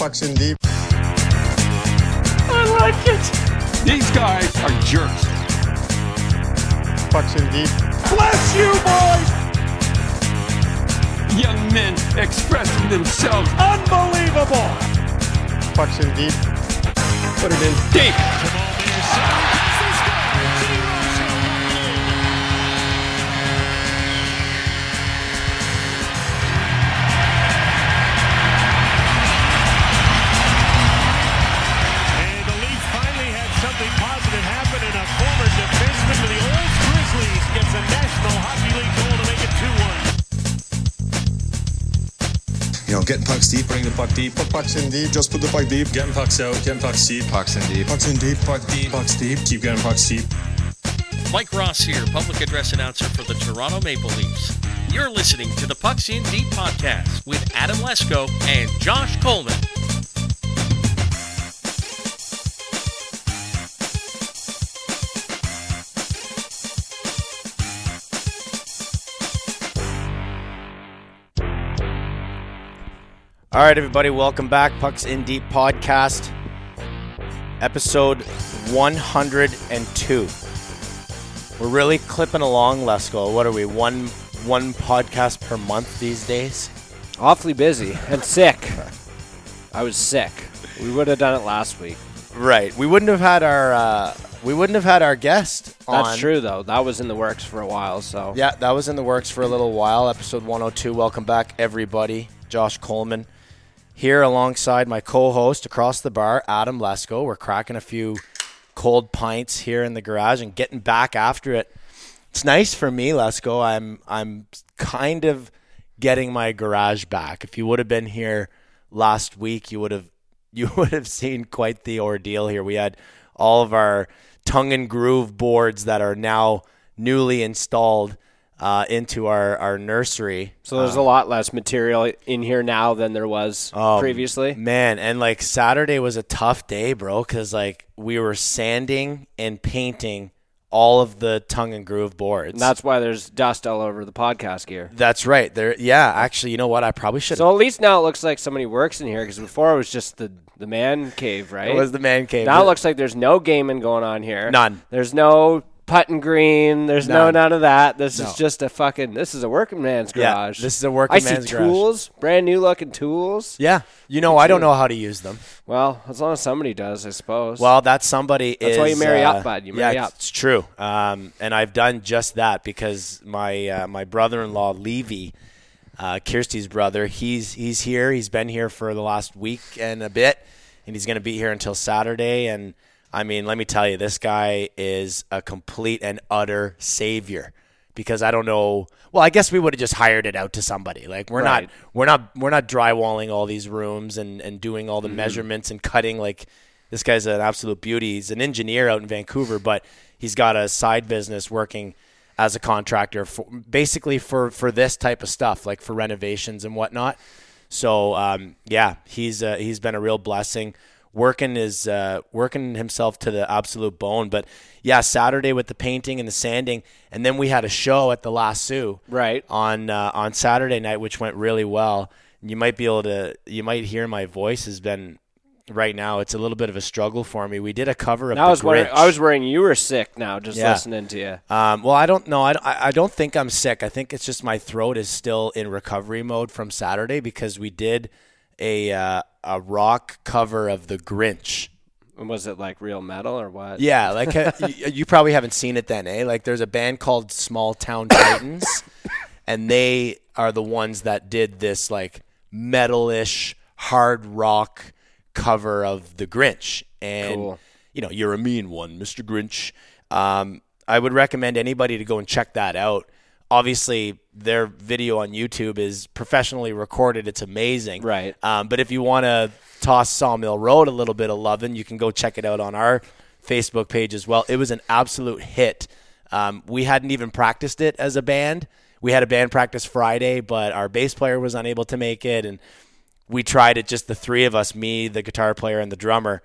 Pucks in deep. I like it. These guys are jerks. Pucks in deep. Bless you, boys. Young men expressing themselves. Unbelievable. Pucks in deep. Put it in deep. Pucks deep, bring the puck deep. Put pucks in deep. Just put the puck deep. Getting pucks out, getting pucks deep. Pucks in deep. Pucks in deep. Puck deep. Pucks deep. Keep getting pucks deep. Mike Ross here, public address announcer for the Toronto Maple Leafs. You're listening to the Pucks in Deep podcast with Adam Lesko and Josh Coleman. All right, everybody, welcome back. Pucks in Deep podcast, episode 102. We're really clipping along, Lesko. What are we? One one podcast per month these days. Awfully busy and sick. I was sick. We would have done it last week. Right. We wouldn't have had our uh, we wouldn't have had our guest. on. That's true, though. That was in the works for a while. So Yeah, that was in the works for a little while. Episode 102. Welcome back, everybody. Josh Coleman here alongside my co-host across the bar, Adam Lesko. We're cracking a few cold pints here in the garage and getting back after it. It's nice for me, Lesko. I'm I'm kind of getting my garage back. If you would have been here last week, you would have you would have seen quite the ordeal here. We had all of our tongue and groove boards that are now newly installed uh, into our, our nursery. so there's a lot less material in here now than there was Um, previously. Man, and like Saturday was a tough day, bro, because like we were sanding and painting all of the tongue and groove boards. And that's why there's dust all over the podcast gear. that's right. There, yeah. Actually, you know what? I probably should. So at least now it looks like somebody works in here because before it was just the the man cave, right? it was the man cave. now it looks like there's no gaming going on here. None. There's no putting green. There's no None. none of that. This No. is just a fucking. This is a working man's Yeah, garage. this is a working I see man's garage. tools, brand new looking tools. Yeah. You know, I don't know how to use them. Well, as long as somebody does, I suppose. Well, that's somebody. That's is, why you marry uh, up, bud. You marry yeah, up. It's true. Um, and I've done just that because my uh, my brother-in-law Levy, uh, Kirsty's brother, he's he's here. He's been here for the last week and a bit, and he's going to be here until Saturday. And I mean, let me tell you, this guy is a complete and utter savior. Because I don't know. Well, I guess we would have just hired it out to somebody. Like we're Right. not we're not we're not drywalling all these rooms and, and doing all the Mm-hmm. measurements and cutting like this guy's an absolute beauty. He's an engineer out in Vancouver, but he's got a side business working as a contractor for basically for for this type of stuff, like for renovations and whatnot. So um, yeah, he's uh, he's been a real blessing. Working is uh, working himself to the absolute bone. But yeah, Saturday with the painting and the sanding, and then we had a show at the Lasso Right. on uh, on Saturday night, which went really well. You might be able to, you might hear my voice has been right now. It's a little bit of a struggle for me. We did a cover of I was worrying. I was worrying you were sick now, just Yeah. listening to you. Um, well, I don't know. I I don't think I'm sick. I think it's just my throat is still in recovery mode from Saturday because we did a uh, a rock cover of the Grinch. Was it like real metal or what? Yeah, like uh, you, you probably haven't seen it then, eh? Like there's a band called Small Town Titans, and they are the ones that did this like metalish hard rock cover of the Grinch. And Cool. you know, you're a mean one, Mr. Grinch. Um, I would recommend anybody to go and check that out. Obviously, their video on YouTube is professionally recorded. It's amazing. Right. Um, but if you want to toss Sawmill Road a little bit of loving, you can go check it out on our Facebook page as well. It was an absolute hit. Um, we hadn't even practiced it as a band. We had a band practice Friday, but our bass player was unable to make it, and we tried it just the three of us, me, the guitar player, and the drummer.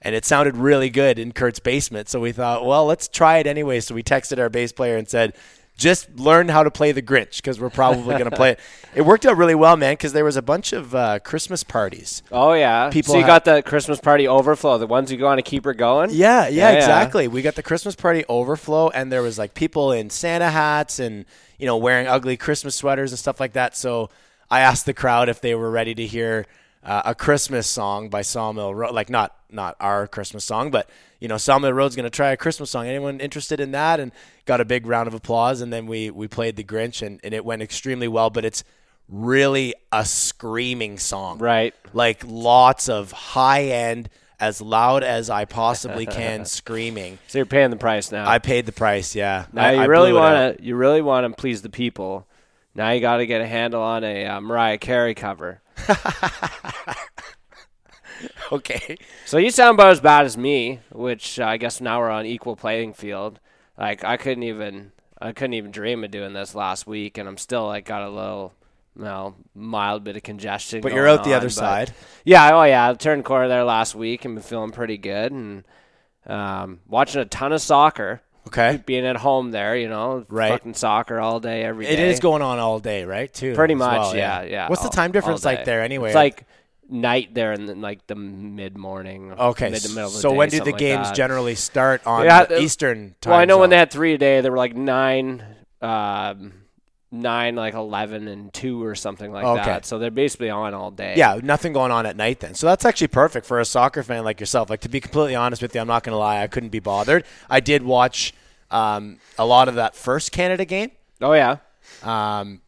And it sounded really good in Kurt's basement. So we thought, well, let's try it anyway. So we texted our bass player and said, just learned how to play the Grinch because we're probably going to play it. It worked out really well, man, because there was a bunch of uh, Christmas parties. Oh yeah. People so you got the Christmas party overflow, the ones you go on to keep her going. Yeah, yeah, Yeah, yeah. exactly. We got the Christmas party overflow, and there was like people in Santa hats and you know wearing ugly Christmas sweaters and stuff like that. So I asked the crowd if they were ready to hear uh, a Christmas song by Sawmill Road, like not not our Christmas song, but you know Sawmill Road's going to try a Christmas song. Anyone interested in that? And got a big round of applause, and then we we played the Grinch, and, and it went extremely well. But it's really a screaming song, Right. like lots of high end, as loud as I possibly can, screaming. So you're paying the price now. I paid the price. Yeah. now I, you I really blew it out. want to you really want to please the people. Now you got to get a handle on a uh, Mariah Carey cover. Okay. So you sound about as bad as me, which uh, I guess now we're on equal playing field. Like I couldn't even I couldn't even dream of doing this last week, and I'm still like got a little. Well, mild bit of congestion. But you're out the on, other side. Yeah, oh yeah, I turned corner there last week and been feeling pretty good, and um, watching a ton of soccer. Okay. Being at home there, you know, Right. fucking soccer all day, every day. It is going on all day, right? Too. Pretty much, well, yeah, yeah. What's the time difference like there anyway? It's like night there in the, like the mid morning. okay. mid middle of the so day, when do the like games that. generally start on Yeah, the Eastern time? Well, I know when they had three a day, they were like nine, um, nine, like eleven and two or something like Okay. that. So they're basically on all day. Yeah, nothing going on at night then. So that's actually perfect for a soccer fan like yourself. Like to be completely honest with you, I'm not going to lie, I couldn't be bothered. I did watch um, a lot of that first Canada game, Oh yeah. um,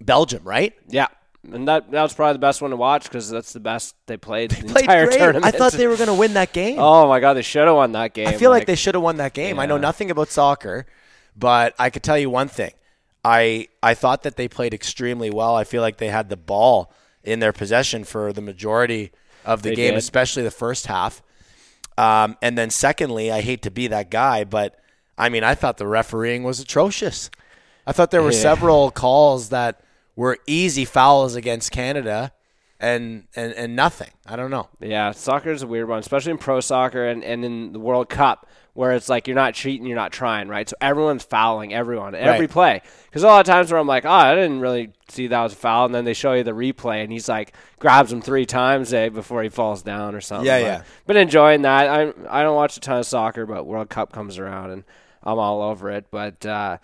Belgium, right? Yeah. And that that was probably the best one to watch because that's the best they played the Played entire great. tournament. I thought they were going to win that game. Oh my god, they should have won that game. I feel like, they should have won that game. I know nothing about soccer, but I could tell you one thing. I I thought that they played extremely well. I feel like they had the ball in their possession for the majority of the They game, did. especially the first half. Um, and then secondly, I hate to be that guy, but I mean, I thought the refereeing was atrocious. I thought there were Yeah. several calls that were easy fouls against Canada and and, and nothing. I don't know. Yeah, soccer is a weird one, especially in pro soccer and, and in the World Cup, where it's like you're not cheating, you're not trying, right? So everyone's fouling everyone, every Right. play. Because a lot of times where I'm like, oh, I didn't really see that was a foul, and then they show you the replay, and he's like grabs him three times eh, before he falls down or something. Yeah, But- yeah. Been enjoying that. I I don't watch a ton of soccer, but World Cup comes around and I'm all over it. But uh,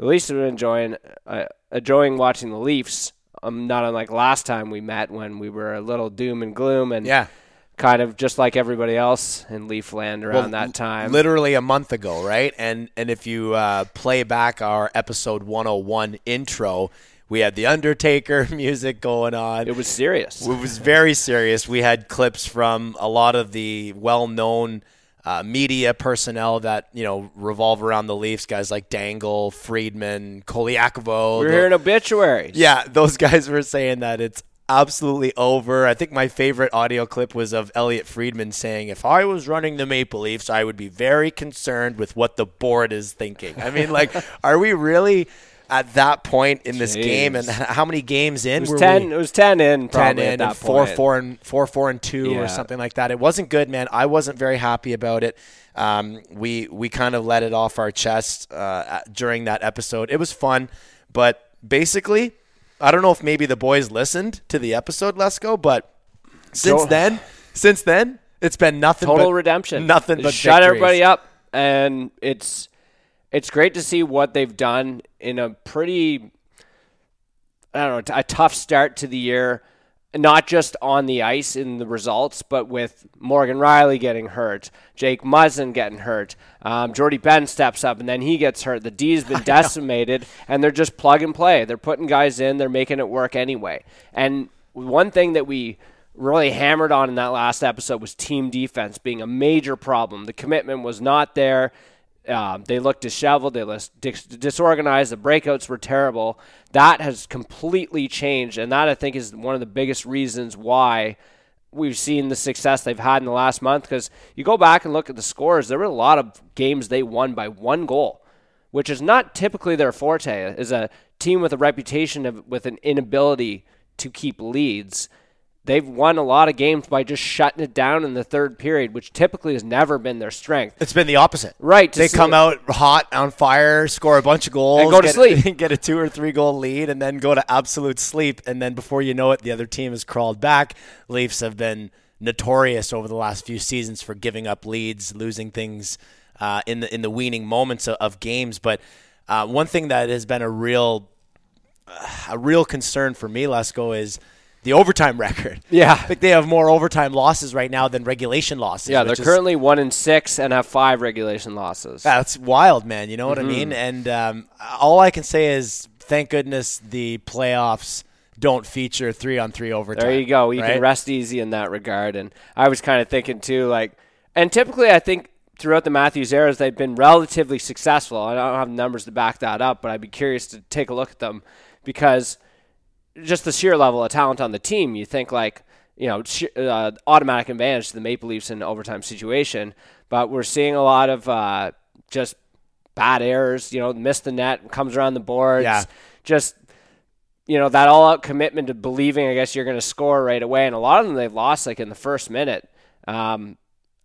at least I've been enjoying uh, enjoying watching the Leafs. Um, not unlike last time we met when we were a little doom and gloom and Yeah. Kind of just like everybody else in Leafland around Well, that time. literally a month ago, right? And and if you uh, play back our episode 101 intro, we had the Undertaker music going on. it was serious. It was very serious. We had clips from a lot of the well-known uh, media personnel that you know revolve around the Leafs, guys like Dangle, Friedman, Koliakovo. We're the- hearing obituaries. yeah, those guys were saying that it's absolutely over. I think my favorite audio clip was of Elliotte Friedman saying, "If I was running the Maple Leafs, I would be very concerned with what the board is thinking." I mean, like, are we really at that point in this game? And how many games in It were was ten. we? It was ten in. Ten in and four, point. four, and four, four, and two, Yeah. or something like that. It wasn't good, man. I wasn't very happy about it. Um, we we kind of let it off our chest uh, during that episode. It was fun, but basically, I don't know if maybe the boys listened to the episode. Let's go, but since Joe- then, since then, it's been nothing. total but, redemption. Nothing but shut victories. everybody up, and it's it's great to see what they've done in a pretty I don't know a tough start to the year. Not just on the ice in the results, but with Morgan Rielly getting hurt, Jake Muzzin getting hurt, um, Jordie Benn steps up and then he gets hurt. The D's been decimated, and they're just plug and play. They're putting guys in, they're making it work anyway. And one thing that we really hammered on in that last episode was team defense being a major problem. The commitment was not there. Um, they looked disheveled. They looked dis- disorganized. The breakouts were terrible. That has completely changed, and that I think is one of the biggest reasons why we've seen the success they've had in the last month. Because you go back and look at the scores, there were a lot of games they won by one goal, which is not typically their forte. Is a team with a reputation of with an inability to keep leads, they've won a lot of games by just shutting it down in the third period, which typically has never been their strength. It's been the opposite. Right, They come out hot, on fire, score a bunch of goals, And go to get, sleep. get a two or three goal lead, and then go to absolute sleep. And then before you know it, the other team has crawled back. Leafs have been notorious over the last few seasons for giving up leads, losing things uh, in the in the weaning moments of, of games. But uh, one thing that has been a real a real concern for me, Lesko, is the overtime record. Yeah. I think they have more overtime losses right now than regulation losses. Yeah, they're is- currently one in six and have five regulation losses. That's wild, man. You know what Mm-hmm. I mean? And um, all I can say is, thank goodness the playoffs don't feature three on three overtime. There you go. You right? can rest easy in that regard. And I was kind of thinking too, like, and typically I think throughout the Matthews eras they've been relatively successful. I don't have numbers to back that up, but I'd be curious to take a look at them because just the sheer level of talent on the team, you think like you know uh, automatic advantage to the Maple Leafs in an overtime situation. But we're seeing a lot of uh, just bad errors. You know, miss the net, comes around the boards. Yeah. Just you know that all-out commitment to believing. I guess you're going to score right away, and a lot of them they've lost like in the first minute. Um,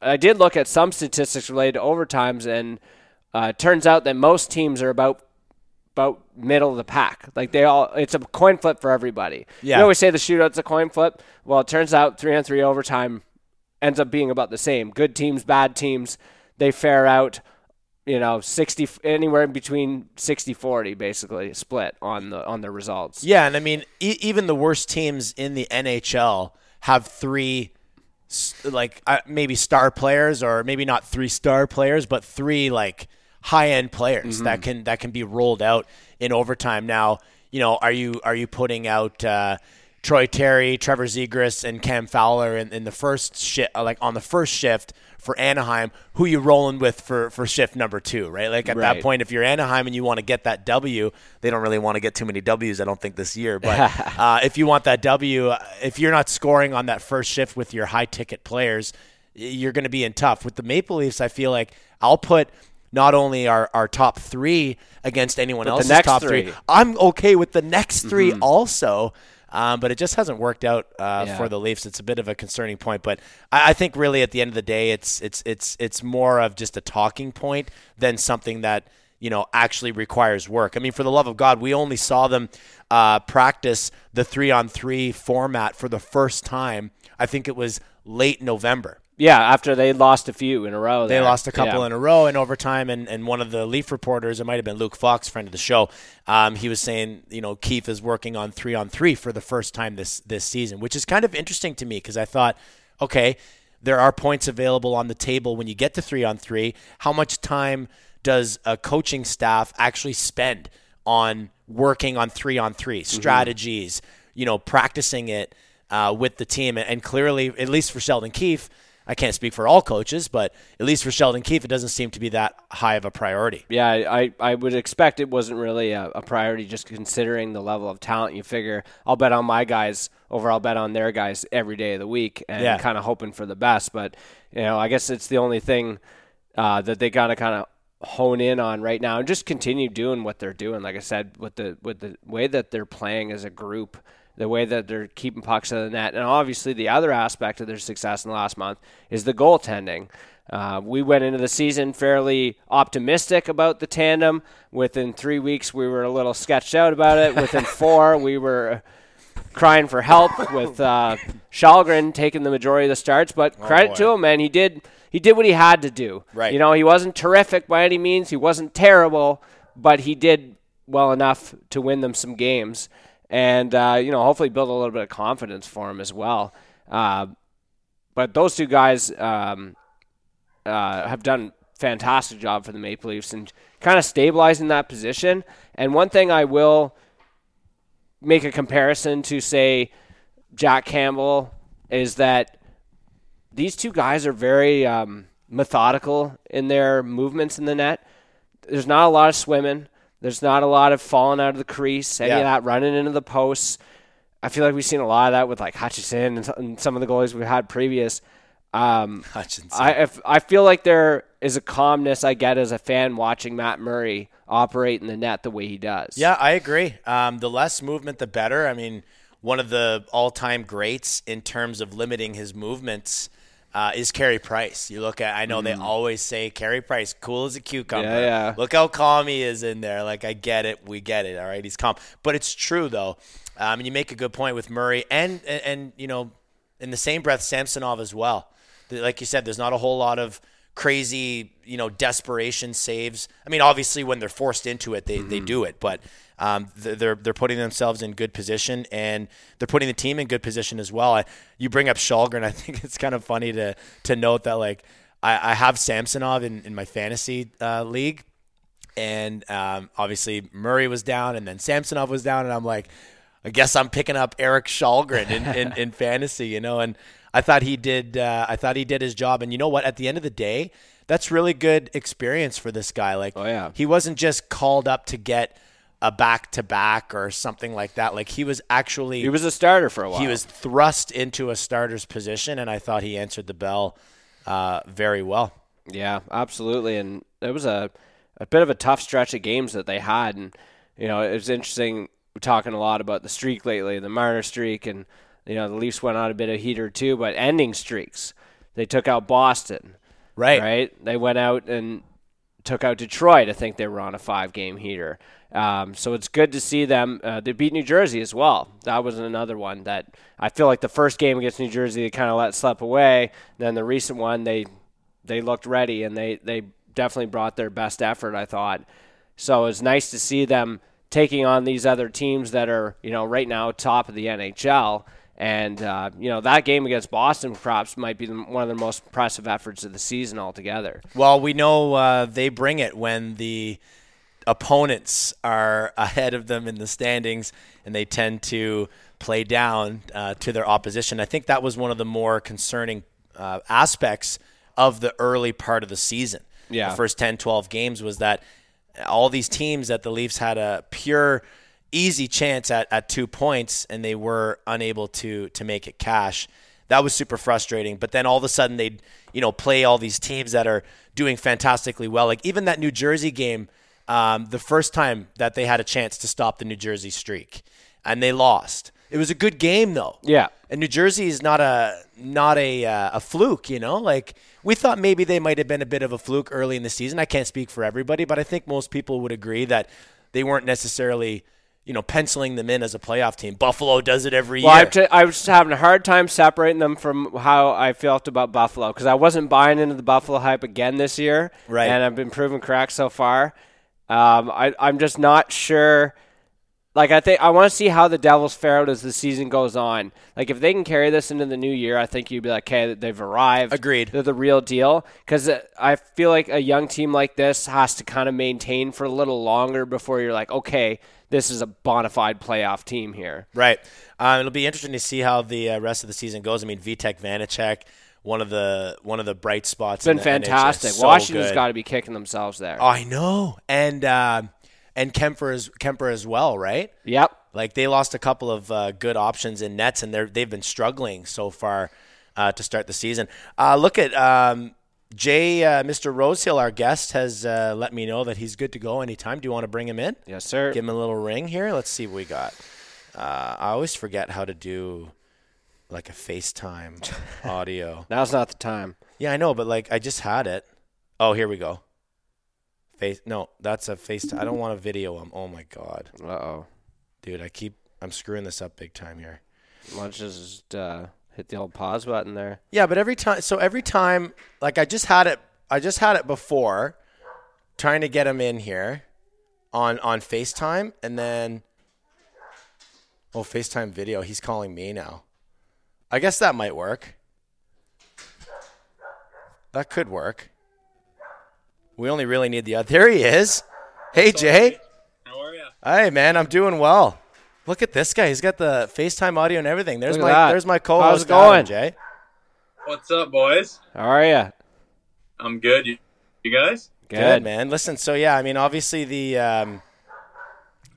I did look at some statistics related to overtimes, and uh, it turns out that most teams are about about middle of the pack. Like they all, it's a coin flip for everybody. Yeah. You always say the shootout's a coin flip. Well, it turns out three on three overtime ends up being about the same. Good teams, bad teams, they fare out. You know, sixty anywhere in between 60-40 basically split on the on the results. Yeah, and I mean, e- even the worst teams in the NHL have three, like uh, maybe star players, or maybe not three star players, but three like high end players Mm-hmm. that can that can be rolled out in overtime. Now, you know, are you are you putting out? Uh, Troy Terry, Trevor Zegras, and Cam Fowler in, in the first shift, like on the first shift for Anaheim. Who you rolling with for, for shift number two, right? Like at that point, if you're Anaheim and you want to get that W, they don't really want to get too many Ws, I don't think this year. But uh, if you want that W, uh, if you're not scoring on that first shift with your high ticket players, you're going to be in tough. With the Maple Leafs, I feel like I'll put not only our, our top three against anyone the else's top three. three. I'm okay with the next 3 also. Um, but it just hasn't worked out uh, Yeah. for the Leafs. It's a bit of a concerning point, but I, I think really at the end of the day, it's it's it's it's more of just a talking point than something that you know actually requires work. I mean, for the love of God, we only saw them uh, practice the three on three format for the first time. I think it was late November. Yeah, after they lost a few in a row. They there. lost a couple Yeah. in a row in overtime, and, and one of the Leaf reporters, it might have been Luke Fox, friend of the show, um, he was saying, you know, Keefe is working on three on three for the first time this this season, which is kind of interesting to me because I thought, okay, there are points available on the table when you get to three on three. How much time does a coaching staff actually spend on working on three on 3 strategies? You know, practicing it uh, with the team, and clearly, at least for Sheldon Keefe. I can't speak for all coaches, but at least for Sheldon Keefe, it doesn't seem to be that high of a priority. Yeah, I, I would expect it wasn't really a, a priority just considering the level of talent. You figure I'll bet on my guys over I'll bet on their guys every day of the week and Yeah. kind of hoping for the best. But, you know, I guess it's the only thing uh, that they got to kind of hone in on right now and just continue doing what they're doing. Like I said, with the with the way that they're playing as a group, the way that they're keeping pucks in the net, and obviously the other aspect of their success in the last month is the goaltending. Uh, we went into the season fairly optimistic about the tandem. Within three weeks, we were a little sketched out about it. Within four, we were crying for help with uh, Kallgren taking the majority of the starts. But credit to him, man, he did he did what he had to do. Right. You know, he wasn't terrific by any means. He wasn't terrible, but he did well enough to win them some games, and uh, you know, hopefully build a little bit of confidence for him as well. Uh, but those two guys um, uh, have done fantastic job for the Maple Leafs and kind of stabilizing that position. And one thing I will make a comparison to say Jack Campbell is that these two guys are very um, methodical in their movements in the net. There's not a lot of swimming. There's not a lot of falling out of the crease. Any Yeah. of that running into the posts. I feel like we've seen a lot of that with like Hutchison and, and some of the goalies we've had previous. Um, Hutchinson. I if, I feel like there is a calmness I get as a fan watching Matt Murray operate in the net the way he does. Yeah, I agree. Um, the less movement, the better. I mean, one of the all-time greats in terms of limiting his movements uh, is Carey Price. You look at, I know they always say Carey Price, cool as a cucumber. Mm. Yeah, yeah. Look how calm he is in there. Like I get it, we get it. All right, he's calm, but it's true though. Um, and you make a good point with Murray, and, and and you know, in the same breath, Samsonov as well. Like you said, there's not a whole lot of crazy, you know, desperation saves. I mean, obviously, when they're forced into it, they, they do it, but um, they're they're putting themselves in good position, and they're putting the team in good position as well. I, you bring up Kallgren. I think it's kind of funny to to note that like I, I have Samsonov in, in my fantasy uh, league, and um, obviously Murray was down, and then Samsonov was down, and I'm like, I guess I'm picking up Erik Kallgren in, in, in fantasy, you know, and I thought he did. Uh, I thought he did his job, and you know what? At the end of the day, that's really good experience for this guy. Like, Oh, yeah. he wasn't just called up to get a back to back or something like that. Like he was actually He was a starter for a while. he was thrust into a starter's position, and I thought he answered the bell uh, very well. Yeah, absolutely. And it was a, a bit of a tough stretch of games that they had. And, you know, it was interesting. We're talking a lot about the streak lately, the Marner streak, and, you know, the Leafs went on a bit of heater too, but ending streaks. They took out Boston, Right. right? They went out and took out Detroit. I think they were on a five game heater. Um, so it's good to see them. Uh, they beat New Jersey as well. That was another one that I feel like the first game against New Jersey they kind of let slip away. Then the recent one they they looked ready and they they definitely brought their best effort. I thought. So it's nice to see them taking on these other teams that are you know right now top of the NHL. And uh, you know that game against Boston, perhaps, might be the, one of the most impressive efforts of the season altogether. Well, we know uh, they bring it when the opponents are ahead of them in the standings, and they tend to play down uh, to their opposition. I think that was one of the more concerning uh, aspects of the early part of the season. Yeah. The first 10, 12 games was that all these teams that the Leafs had a pure, easy chance at, at two points, and they were unable to to make it cash. That was super frustrating. But then all of a sudden they'd, you know, play all these teams that are doing fantastically well. Like even that New Jersey game, um, the first time that they had a chance to stop the New Jersey streak, and they lost. It was a good game though. Yeah. And New Jersey is not a not a uh, a fluke, you know. Like we thought maybe they might have been a bit of a fluke early in the season. I can't speak for everybody, but I think most people would agree that they weren't necessarily, you know, penciling them in as a playoff team. Buffalo does it every Well, year. T- I was having a hard time separating them from how I felt about Buffalo because I wasn't buying into the Buffalo hype again this year, Right. And I've been proven correct so far. Um, I, I'm just not sure. Like I think I want to see how the Devils fare out as the season goes on. Like if they can carry this into the new year, I think you'd be like, okay, they've arrived. Agreed. They're the real deal. Because I feel like a young team like this has to kind of maintain for a little longer before you're like, okay, this is a bona fide playoff team here. Right. Um, it'll be interesting to see how the uh, rest of the season goes. I mean, Vitek Vanecek, one of the one of the bright spots. It's been fantastic. So Washington's got to be kicking themselves there. I know, and um and Kuemper as Kuemper as well, right? Yep. Like they lost a couple of uh, good options in nets, and they're they've been struggling so far uh, to start the season. Uh, look at um, Jay, uh, Mr. Rosehill, our guest, has uh, let me know that he's good to go anytime. Do you want to bring him in? Yes, sir. Give him a little ring here. Let's see what we got. Uh, I always forget how to do like a FaceTime audio. Now's not the time. Yeah, I know, but like I just had it. Oh, here we go. Face no, that's a FaceTime. I don't want to video him. Oh my god, Uh oh. dude, I keep I'm screwing this up big time here. Don't just uh, hit the old pause button there? Yeah, but every time, so every time, like I just had it, I just had it before, trying to get him in here, on on FaceTime, and then, oh FaceTime video. He's calling me now. I guess that might work. That could work. We only really need the other. There he is. Hey Jay. How are you? Hey man, I'm doing well. Look at this guy. He's got the FaceTime audio and everything. There's Look at my that. there's my co-host How's it Adam, going? Jay. What's up, boys? How are you? I'm good. You, you guys? Good. man. Listen, so yeah, I mean, obviously the um,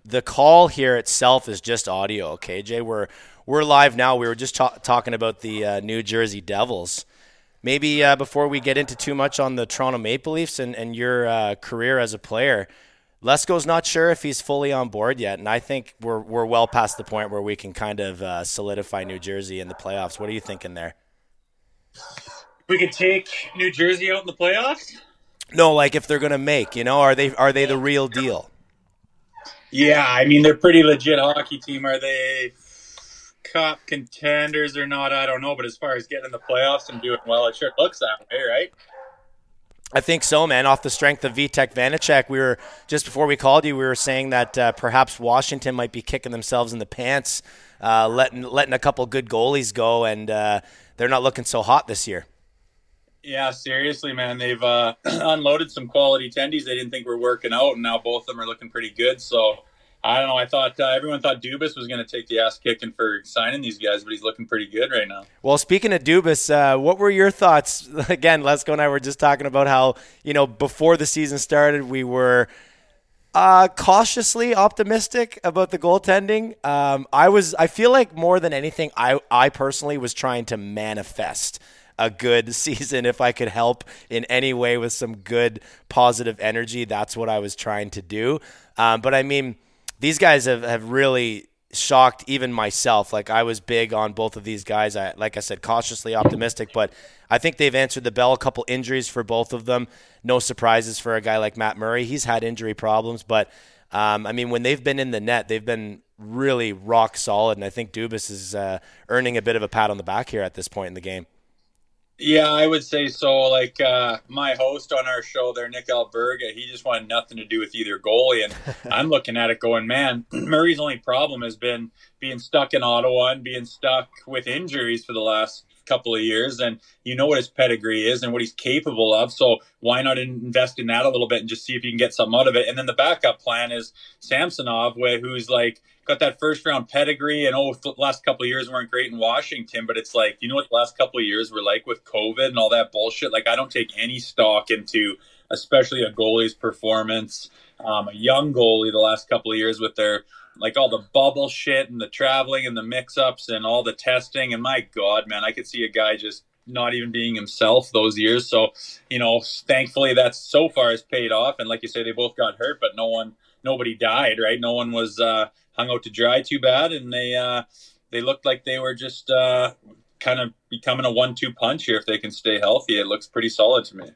the call here itself is just audio. Okay, Jay, we're we're live now. We were just ta- talking about the uh, New Jersey Devils. Maybe uh, before we get into too much on the Toronto Maple Leafs and and your uh, career as a player, Lesko's not sure if he's fully on board yet, and I think we're we're well past the point where we can kind of uh, solidify New Jersey in the playoffs. What are you thinking there? We could take New Jersey out in the playoffs. No, like if they're going to make, you know, are they are they the real deal? Yeah, I mean they're pretty legit hockey team. Are they cup contenders or not? I don't know. But as far as getting in the playoffs and doing well, it sure looks that way, right? I think so, man. Off the strength of Vitek Vanecek, we were just before we called you, we were saying that uh, perhaps Washington might be kicking themselves in the pants, uh, letting letting a couple good goalies go, and uh, they're not looking so hot this year. Yeah, seriously, man. They've uh, unloaded some quality tendies they didn't think were working out, and now both of them are looking pretty good. So I don't know. I thought uh, everyone thought Dubas was going to take the ass kicking for signing these guys, but he's looking pretty good right now. Well, speaking of Dubas, uh, what were your thoughts? Again, Lesko and I were just talking about how you know before the season started, we were uh, cautiously optimistic about the goaltending. Um, I was. I feel like more than anything, I I personally was trying to manifest a good season if I could help in any way with some good positive energy. That's what I was trying to do. Um, but I mean these guys have, have really shocked even myself. Like I was big on both of these guys. I like I said, cautiously optimistic, but I think they've answered the bell. A couple injuries for both of them. No surprises for a guy like Matt Murray. He's had injury problems, but um, I mean, when they've been in the net, they've been really rock solid. And I think Dubas is uh, earning a bit of a pat on the back here at this point in the game. Yeah, I would say so. Like uh, my host on our show there, Nick Alberga, he just wanted nothing to do with either goalie. And I'm looking at it going, man, Murray's only problem has been being stuck in Ottawa and being stuck with injuries for the last couple of years. And you know what his pedigree is and what he's capable of. So why not invest in that a little bit and just see if you can get something out of it? And then the backup plan is Samsonov, who's like – got that first round pedigree. And oh, last couple of years weren't great in Washington, but it's like you know what the last couple of years were like with COVID and all that bullshit. Like I don't take any stock into, especially a goalie's performance. Um, a young goalie the last couple of years with their like all the bubble shit and the traveling and the mix ups and all the testing. And my God, man, I could see a guy just not even being himself those years. So, you know, thankfully that's so far has paid off. And like you say, they both got hurt, but no one, nobody died, right? No one was, uh, hung out to dry too bad, and they uh, they looked like they were just uh, kind of becoming a one-two punch here. If they can stay healthy, it looks pretty solid to me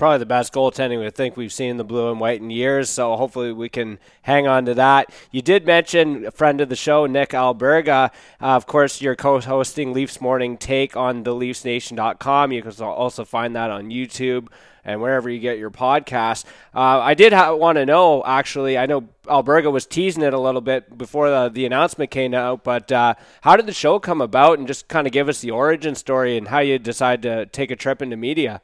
probably the best goaltending I think we've seen in the blue and white in years. So hopefully we can hang on to that. You did mention a friend of the show, Nick Alberga. Uh, of course, you're co-hosting Leafs Morning Take on theleafsnation.com. You can also find that on YouTube and wherever you get your podcast. Uh, I did ha- want to know, actually, I know Alberga was teasing it a little bit before the, the announcement came out, but uh, how did the show come about? And just kind of give us the origin story and how you decide to take a trip into media.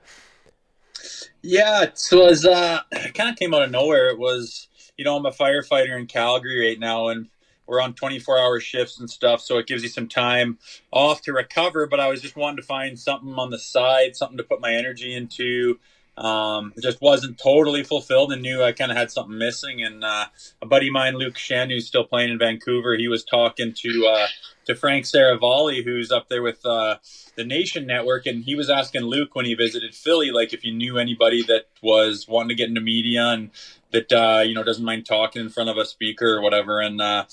Yeah, it was uh, kind of came out of nowhere. It was, you know, I'm a firefighter in Calgary right now, and we're on 24 hour shifts and stuff, so it gives you some time off to recover. But I was just wanting to find something on the side, something to put my energy into. Um, just wasn't totally fulfilled and knew I kind of had something missing. And uh, a buddy of mine, Luke Schenn, who's still playing in Vancouver, he was talking to uh, to Frank Seravalli, who's up there with uh, the Nation Network, and he was asking Luke when he visited Philly, like if you knew anybody that was wanting to get into media and that uh, you know doesn't mind talking in front of a speaker or whatever. And uh,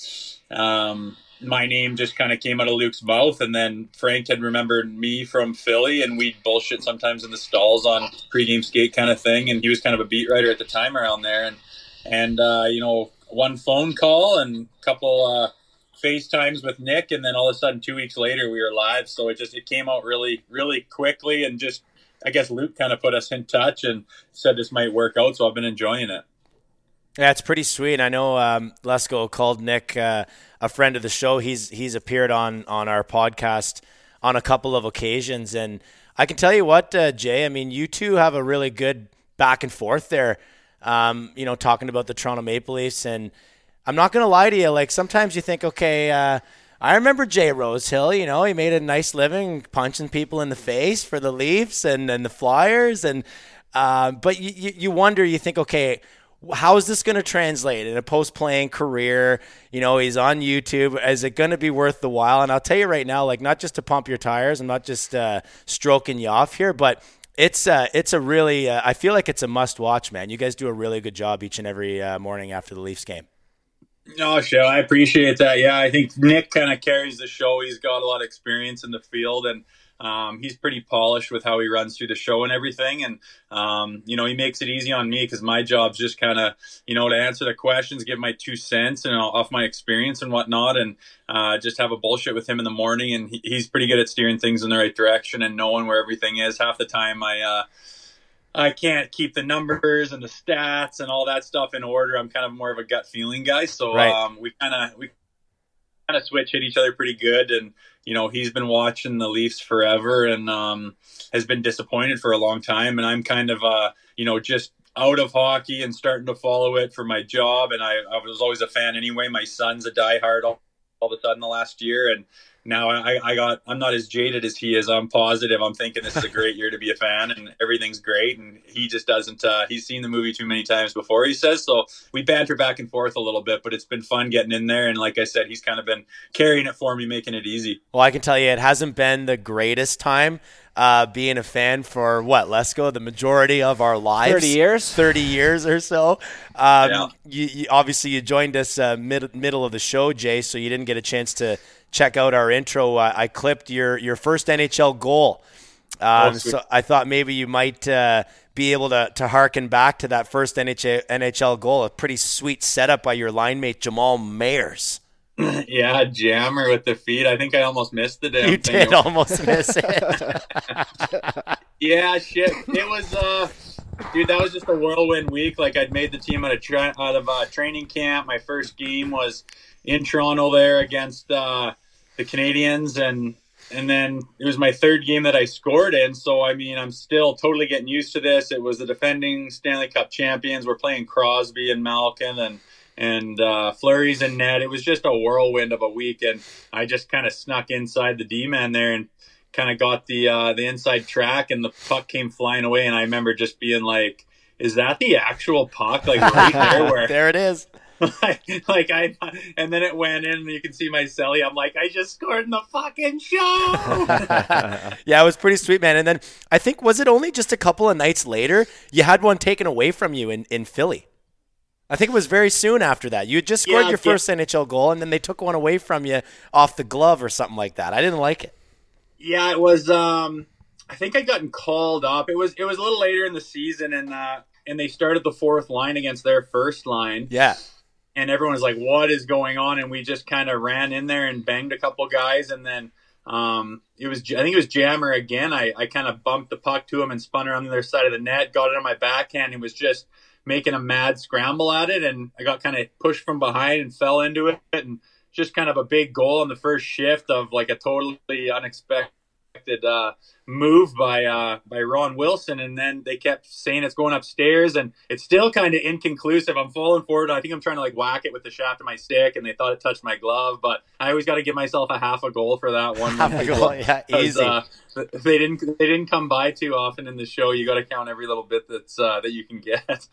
um, my name just kind of came out of Luke's mouth, and then Frank had remembered me from Philly, and we'd bullshit sometimes in the stalls on pregame skate kind of thing, and he was kind of a beat writer at the time around there, and and uh, you know one phone call and a couple uh, FaceTimes with Nick, and then all of a sudden two weeks later we were live, so it just it came out really really quickly, and just I guess Luke kind of put us in touch and said this might work out, so I've been enjoying it. Yeah, it's pretty sweet. I know um, Lesko called Nick uh, a friend of the show. He's he's appeared on on our podcast on a couple of occasions, and I can tell you what, uh, Jay. I mean, you two have a really good back and forth there. Um, you know, talking about the Toronto Maple Leafs, and I'm not gonna lie to you. Like sometimes you think, okay, uh, I remember Jay Rosehill. You know, he made a nice living punching people in the face for the Leafs and and the Flyers, and uh, but you you wonder, you think, okay how is this going to translate in a post playing career? You know, he's on YouTube. Is it going to be worth the while? And I'll tell you right now, like, not just to pump your tires, I'm not just uh, stroking you off here, but It's uh, it's a really. Uh, I feel like it's a must watch, man. You guys do a really good job each and every uh, morning after the Leafs game. No, show. I appreciate that. Yeah, I think Nick kind of carries the show. He's got a lot of experience in the field, and um, he's pretty polished with how he runs through the show and everything. And um, you know, he makes it easy on me because my job's just kind of you know to answer the questions, give my two cents, and off my experience and whatnot, and uh, just have a bullshit with him in the morning. And he, he's pretty good at steering things in the right direction and knowing where everything is. Half the time, I. Uh, I can't keep the numbers and the stats and all that stuff in order. I'm kind of more of a gut feeling guy, so Right. um, we kind of we kind of switch hit each other pretty good. And you know, he's been watching the Leafs forever and um, has been disappointed for a long time. And I'm kind of uh, you know just out of hockey and starting to follow it for my job. And I, I was always a fan anyway. My son's a diehard all, all of a sudden the last year, and now I, I got I'm not as jaded as he is. I'm positive. I'm thinking this is a great year to be a fan, and everything's great. And he just doesn't. Uh, he's seen the movie too many times before. He says so. We banter back and forth a little bit, but it's been fun getting in there. And like I said, he's kind of been carrying it for me, making it easy. Well, I can tell you, it hasn't been the greatest time uh, being a fan for what Lesko, the majority of our lives, 30 years? thirty years or so. Um, Yeah. you, you, obviously, you joined us uh, mid, middle of the show, Jay, so you didn't get a chance to check out our intro. Uh, I clipped your your first NHL goal. Um, Oh, so I thought maybe you might uh, be able to to harken back to that first NHL, NHL goal. A pretty sweet setup by your line mate Jamal Mayers. yeah, jammer with the feet. I think I almost missed the damn You thing. did almost miss it. Yeah, shit. It was, uh, dude, that was just a whirlwind week. Like I'd made the team out of tra- out of uh, training camp. My first game was in Toronto there against uh, the Canadiens, and and then it was my third game that I scored in. So I mean, I'm still totally getting used to this. It was the defending Stanley Cup champions. We're playing Crosby and Malkin and. And uh, Fleury's and net. It was just a whirlwind of a week, and I just kind of snuck inside the D man there and kind of got the uh, the inside track and the puck came flying away and I remember just being like is that the actual puck like right there where there it is. like, like I and then it went in and you can see my celly I'm like I just scored in the fucking show yeah, it was pretty sweet, man. And then I think was it only just a couple of nights later you had one taken away from you in, in Philly. I think it was very soon after that. You had just scored Yeah, your yeah. first NHL goal, and then they took one away from you off the glove or something like that. I didn't like it. yeah it was um I think I'd gotten called up it was it was a little later in the season and uh and they started the fourth line against their first line Yeah, and everyone was like, "What is going on?" And we just kind of ran in there and banged a couple guys, and then um, it was I think it was Jammer again. I, I kind of bumped the puck to him and spun around the other side of the net, got it on my backhand, and was just making a mad scramble at it, and I got kind of pushed from behind and fell into it, and just kind of a big goal on the first shift of like a totally unexpected uh, move by uh, by Ron Wilson, and then they kept saying it's going upstairs, and it's still kind of inconclusive. I'm falling forward. I think I'm trying to like whack it with the shaft of my stick, and they thought it touched my glove, but I always got to give myself a half a goal for that one. Half a goal, yeah, 'Cause, easy. Uh, they didn't they didn't come by too often in the show. You got to count every little bit that's uh, that you can get.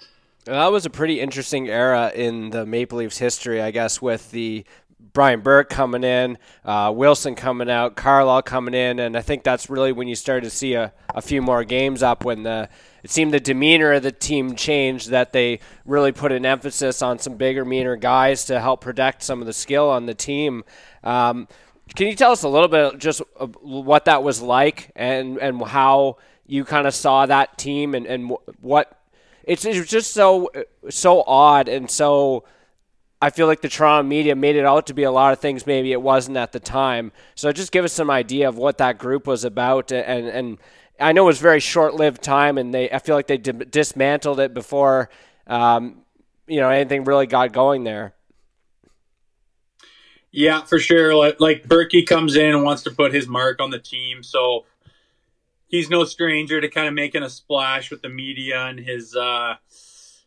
That was a pretty interesting era in the Maple Leafs history, I guess, with the Brian Burke coming in, uh, Wilson coming out, Carlyle coming in, and I think that's really when you started to see a, a few more games up when the it seemed the demeanor of the team changed, that they really put an emphasis on some bigger, meaner guys to help protect some of the skill on the team. Um, can you tell us a little bit just what that was like and, and how you kind of saw that team and, and what it's, it's just so so odd and so I feel like the Toronto media made it out to be a lot of things maybe it wasn't at the time. So just give us some idea of what that group was about and and I know it was very short-lived time and they I feel like they di- dismantled it before um, you know anything really got going there. Yeah, for sure. Like, like Burkie comes in and wants to put his mark on the team, so he's no stranger to kind of making a splash with the media and his uh,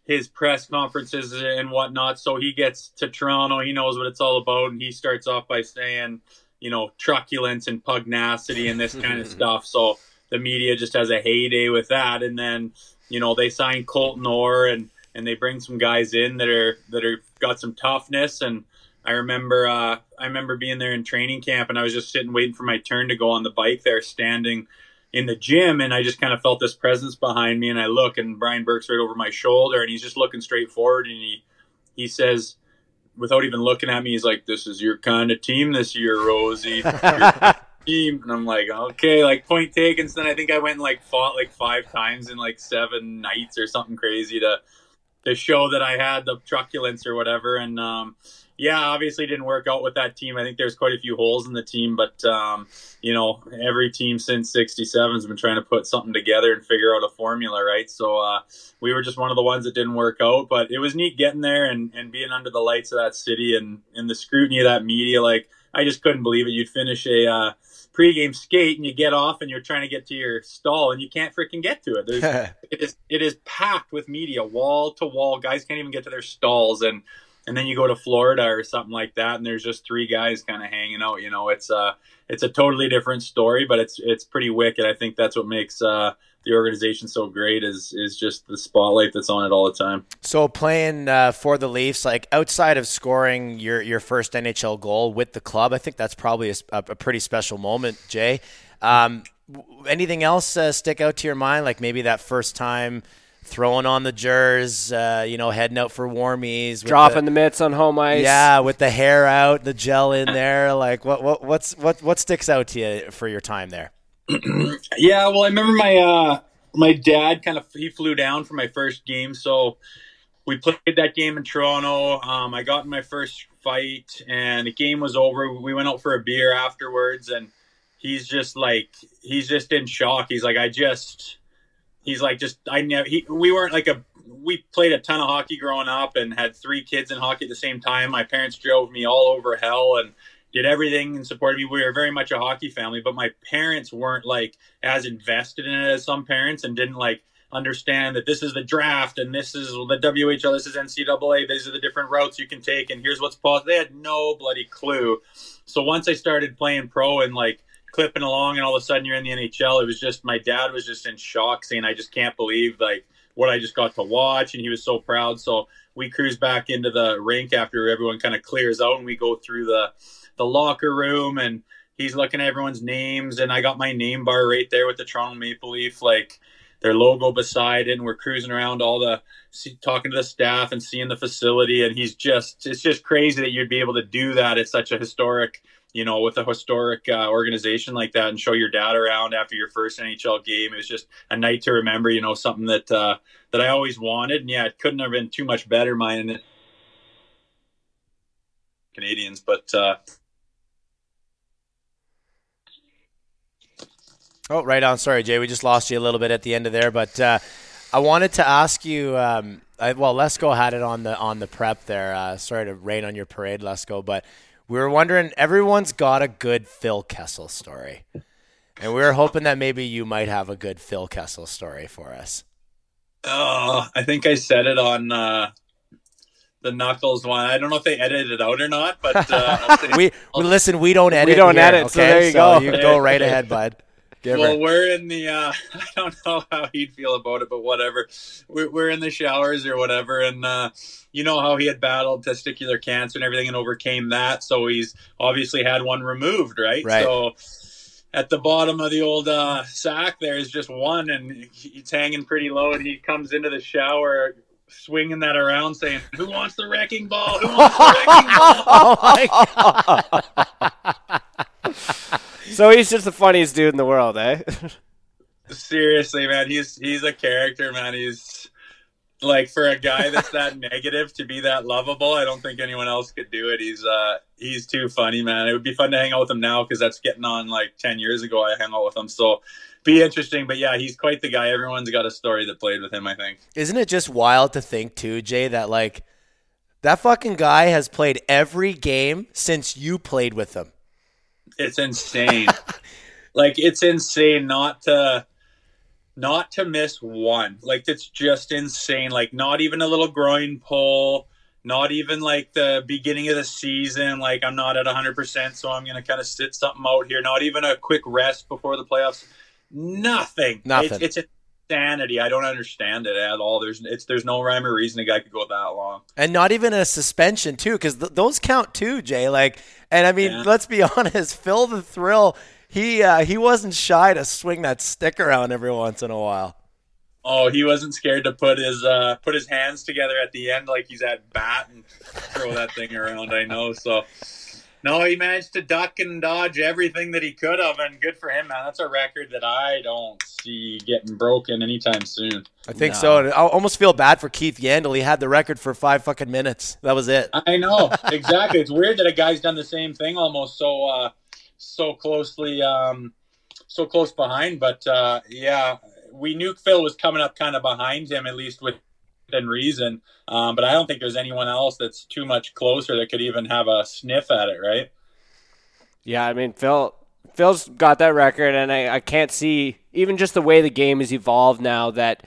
his press conferences and whatnot. So he gets to Toronto, he knows what it's all about, and he starts off by saying, you know, truculence and pugnacity and this kind of stuff. So the media just has a heyday with that, and then you know they sign Colton Orr and and they bring some guys in that are that are got some toughness and. I remember uh, I remember being there in training camp and I was just sitting waiting for my turn to go on the bike there standing in the gym, and I just kind of felt this presence behind me, and I look, and Brian Burke's right over my shoulder, and he's just looking straight forward, and he he says, without even looking at me, he's like, "This is your kind of team this year, Rosie." team. And I'm like okay like point taken. So then I think I went and like fought like five times in like seven nights or something crazy to to show that I had the truculence or whatever. And um yeah, obviously didn't work out with that team. I think there's quite a few holes in the team, but um, you know, every team since '67 has been trying to put something together and figure out a formula, right? So uh, we were just one of the ones that didn't work out, but it was neat getting there and, and being under the lights of that city and in the scrutiny of that media. Like I just couldn't believe it. You'd finish a uh, pregame skate and you get off and you're trying to get to your stall and you can't freaking get to it. There's, it is it is packed with media, wall to wall. Guys can't even get to their stalls and and then you go to Florida or something like that, and there's just three guys kind of hanging out. You know, it's uh it's a totally different story, but it's it's pretty wicked. I think that's what makes uh, the organization so great is is just the spotlight that's on it all the time. So playing uh, for the Leafs, like outside of scoring your your first NHL goal with the club, I think that's probably a, a pretty special moment, Jay. Um, anything else uh, stick out to your mind? Like maybe that first time throwing on the jers, uh, you know, heading out for warmies, dropping the, the, mitts on home ice. Yeah, with the hair out, the gel in there. Like, what, what, what's, what, what sticks out to you for your time there? yeah, well, I remember my, uh, my dad kind of he flew down for my first game, so we played that game in Toronto. Um, I got in my first fight, and the game was over. We went out for a beer afterwards, and he's just like he's just in shock. He's like, I just he's like just I never he we weren't like a we played a ton of hockey growing up and had three kids in hockey at the same time. My parents drove me all over hell and did everything and supported me. We were very much a hockey family, but my parents weren't like as invested in it as some parents and didn't like understand that this is the draft and this is the WHL, this is NCAA, these are the different routes you can take and here's what's possible. They had no bloody clue. So once I started playing pro and like clipping along and all of a sudden you're in the NHL. It was just my dad was just in shock saying I just can't believe like what I just got to watch and he was so proud. So we cruise back into the rink after everyone kind of clears out and we go through the the locker room and he's looking at everyone's names and I got my name bar right there with the Toronto Maple Leaf like their logo beside it and we're cruising around all the talking to the staff and seeing the facility and he's just it's just crazy that you'd be able to do that at such a historic you know, with a historic uh, organization like that and show your dad around after your first NHL game. It was just a night to remember, you know, something that uh, that I always wanted. And yeah, it couldn't have been too much better, mine Canadiens, but. Uh, Oh, right on. Sorry, Jay. We just lost you a little bit at the end of there, but uh, I wanted to ask you. Um, I, well, Lesko had it on the on the prep there. Uh, sorry to rain on your parade, Lesko, but we were wondering everyone's got a good Phil Kessel story. And we were hoping that maybe you might have a good Phil Kessel story for us. Oh, I think I said it on uh, the Knuckles one. I don't know if they edited it out or not, but uh, we well, listen. We don't edit. We don't here, edit. Okay? So there you so go. You go right ahead, bud. Give well, her. we're in the. Uh, I don't know how he'd feel about it, but whatever. We're, we're in the showers or whatever, and uh, you know how he had battled testicular cancer and everything, and overcame that. So he's obviously had one removed, right? Right. So at the bottom of the old uh, sack, there is just one, and it's hanging pretty low, and he comes into the shower. Swinging that around, saying, "Who wants the wrecking ball? Who wants the wrecking ball?" oh my god! so he's just the funniest dude in the world, eh? Seriously, man, he's he's a character, man. He's like for a guy that's that negative to be that lovable. I don't think anyone else could do it. He's uh he's too funny, man. It would be fun to hang out with him now because that's getting on like ten years ago. I hung out with him, so be interesting. But yeah, he's quite the guy. Everyone's got a story that played with him. I think. Isn't it just wild to think too, Jay, that like that fucking guy has played every game since you played with him. It's insane. like it's insane not to not to miss one. Like it's just insane. Like not even a little groin pull, not even like the beginning of the season. Like I'm not at 100%, so I'm going to kind of sit something out here. Not even a quick rest before the playoffs. Nothing. Nothing. It's, it's insanity. I don't understand it at all. There's it's there's no rhyme or reason a guy could go that long. And not even a suspension too, because th- those count too, Jay. Like, and I mean, yeah. let's be honest. Phil the Thrill he uh, he wasn't shy to swing that stick around every once in a while. Oh, he wasn't scared to put his uh, put his hands together at the end like he's at bat and throw that thing around. I know. So, no, he managed to duck and dodge everything that he could have, and good for him, man. That's a record that I don't see getting broken anytime soon. I think no. so. I almost feel bad for Keith Yandle. He had the record for five fucking minutes. That was it. I know exactly. it's weird that a guy's done the same thing almost so uh, so closely, um, so close behind. But uh, yeah we knew Phil was coming up kind of behind him, at least within reason. Um, but I don't think there's anyone else that's too much closer that could even have a sniff at it, right? Yeah, I mean Phil. Phil's got that record, and I, I can't see even just the way the game has evolved now that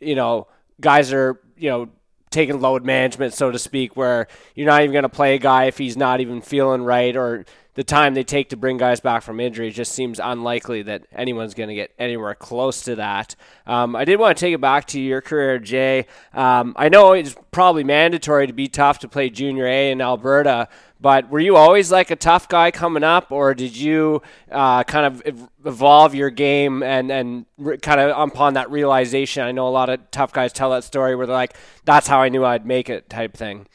you know guys are you know taking load management, so to speak, where you're not even going to play a guy if he's not even feeling right or the time they take to bring guys back from injury just seems unlikely that anyone's going to get anywhere close to that. Um, I did want to take it back to your career, Jay. Um, I know it's probably mandatory to be tough to play junior A in Alberta, but were you always like a tough guy coming up, or did you uh, kind of evolve your game and and re- kind of upon that realization? I know a lot of tough guys tell that story where they're like, "That's how I knew I'd make it," type thing.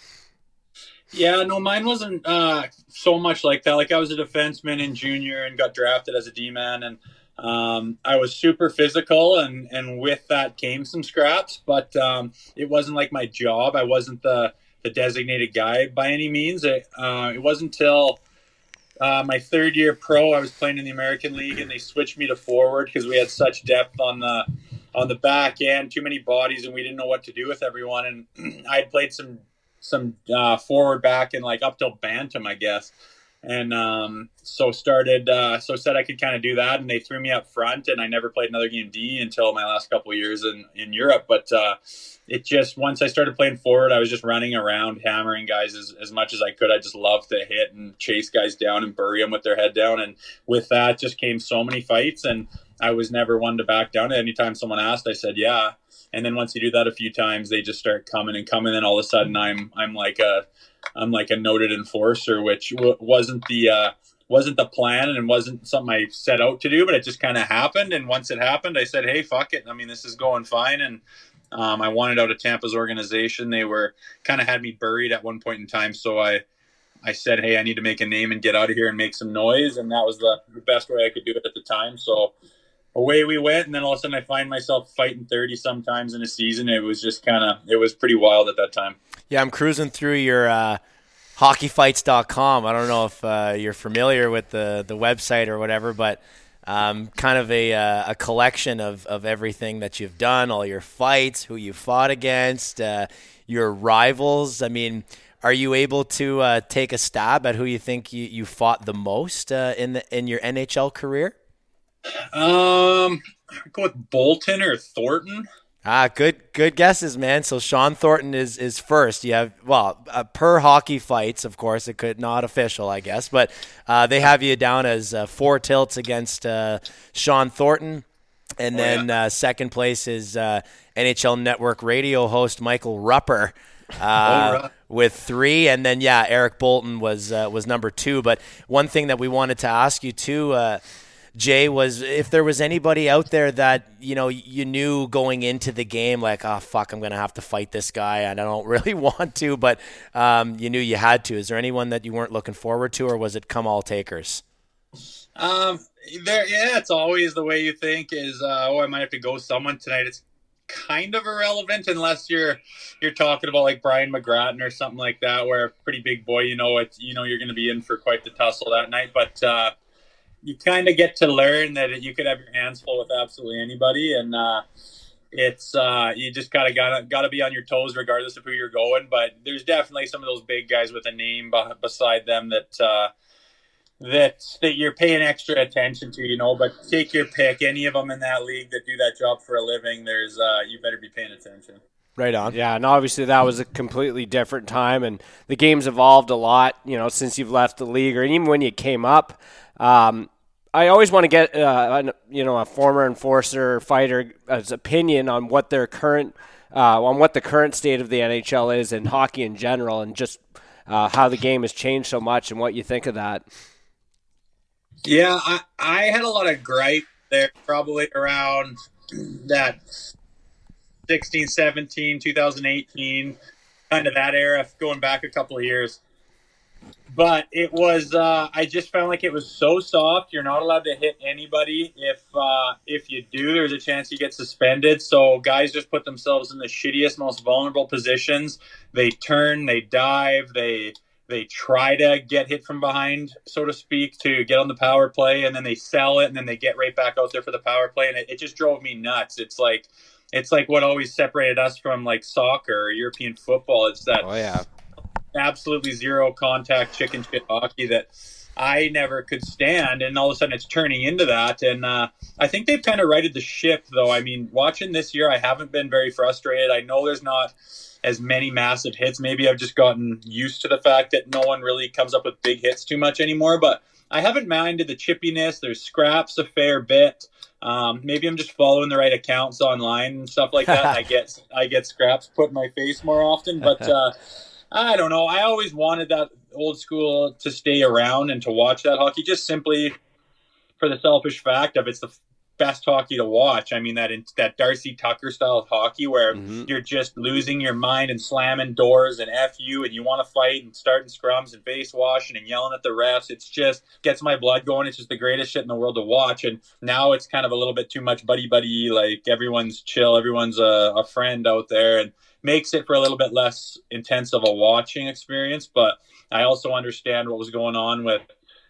Yeah, no, mine wasn't uh, so much like that. Like I was a defenseman in junior and got drafted as a D man, and um, I was super physical, and and with that came some scraps. But um, it wasn't like my job. I wasn't the the designated guy by any means. It, uh, it wasn't until uh, my third year pro I was playing in the American League, and they switched me to forward because we had such depth on the on the back end, too many bodies, and we didn't know what to do with everyone. And I had played some some uh, forward back and like up till bantam, I guess. And um, so started, uh, so said I could kind of do that, and they threw me up front, and I never played another game D until my last couple years in in Europe. But uh, it just once I started playing forward, I was just running around, hammering guys as, as much as I could. I just loved to hit and chase guys down and bury them with their head down, and with that just came so many fights, and I was never one to back down. Anytime someone asked, I said yeah and then once you do that a few times they just start coming and coming and all of a sudden i'm i'm like a i'm like a noted enforcer which w- wasn't the uh wasn't the plan and wasn't something I set out to do, but it just kind of happened. And once it happened, I said, "Hey, fuck it. I mean, this is going fine." And um, I wanted out of Tampa's organization. They were kind of had me buried at one point in time, so I I said, "Hey, I need to make a name and get out of here and make some noise." And that was the best way I could do it at the time. So away we went and then all of a sudden i find myself fighting 30 sometimes in a season. It was just kind of it was pretty wild at that time. Yeah i'm cruising through your uh, hockeyfights.com i don't know if uh, you're familiar with the, the website or whatever but um, kind of a, uh, a collection of, of everything that you've done all your fights who you fought against uh, your rivals. I mean are you able to uh, take a stab at who you think you, you fought the most uh, in the in your nhl career um, I'd go with Boulton or Thornton. Ah, good, good guesses, man. So Shawn Thornton is is first. You have well uh, per hockey fights, of course. It could not official, I guess, but uh, they have you down as uh, four tilts against uh, Shawn Thornton, and oh, then yeah. Uh, second place is uh, NHL Network radio host Michael Rupp. Uh, with three, and then yeah, Eric Boulton was uh, was number two. But one thing that we wanted to ask you too, uh, Jay, was if there was anybody out there that you know you knew going into the game, like, oh fuck, I'm gonna have to fight this guy, and I don't really want to, but um, you knew you had to. Is there anyone that you weren't looking forward to, or was it come all takers? Um, there, yeah, it's always the way you think is, uh, oh, I might have to go someone tonight. It's kind of irrelevant unless you're you're talking about like Brian McGrattan or something like that, where a pretty big boy, you know, it's you know you're to be in for quite the tussle that night, but. uh you kind of get to learn that you could have your hands full with absolutely anybody, and uh, it's uh, you just gotta gotta gotta be on your toes regardless of who you're going. But there's definitely some of those big guys with a name beside them that uh, that that you're paying extra attention to, you know. But take your pick. Any of them in that league that do that job for a living, there's uh, you better be paying attention. Right on. Yeah, and obviously that was a completely different time, and the game's evolved a lot, you know, since you've left the league, or even when you came up. Um, I always want to get uh, you know a former enforcer fighter's opinion on what their current uh, on what the current state of the NHL is and hockey in general, and just uh, how the game has changed so much, and what you think of that. Yeah, I, I had a lot of gripe there probably around that 16, 17, 2018, kind of that era, going back a couple of years. But it was, uh, I just found like it was so soft. You're not allowed to hit anybody. If uh, if you do, there's a chance you get suspended. So guys just put themselves in the shittiest, most vulnerable positions. They turn, they dive, they they try to get hit from behind, so to speak, to get on the power play, and then they sell it, and then they get right back out there for the power play, and it, it just drove me nuts. It's like it's like what always separated us from like soccer or European football. It's that Oh yeah. Absolutely zero contact chicken shit hockey that I never could stand, and all of a sudden it's turning into that. And uh, I think they've kind of righted the ship, though. I mean, watching this year, I haven't been very frustrated. I know there's not as many massive hits. Maybe I've just gotten used to the fact that no one really comes up with big hits too much anymore. But I haven't minded the chippiness. There's scraps a fair bit. Um, maybe I'm just following the right accounts online and stuff like that. I get I get scraps put in my face more often, but uh, I don't know. I always wanted that old school to stay around and to watch that hockey, just simply for the selfish fact of it's the best hockey to watch. I mean that that Darcy Tucker style of hockey where Mhm. you're just losing your mind and slamming doors and f you and you want to fight and starting scrums and face washing and yelling at the refs. It's just gets my blood going. It's just the greatest shit in the world to watch. And now it's kind of a little bit too much buddy buddy. Like everyone's chill, everyone's a, a friend out there, and makes it for a little bit less intense of a watching experience. But I also understand what was going on with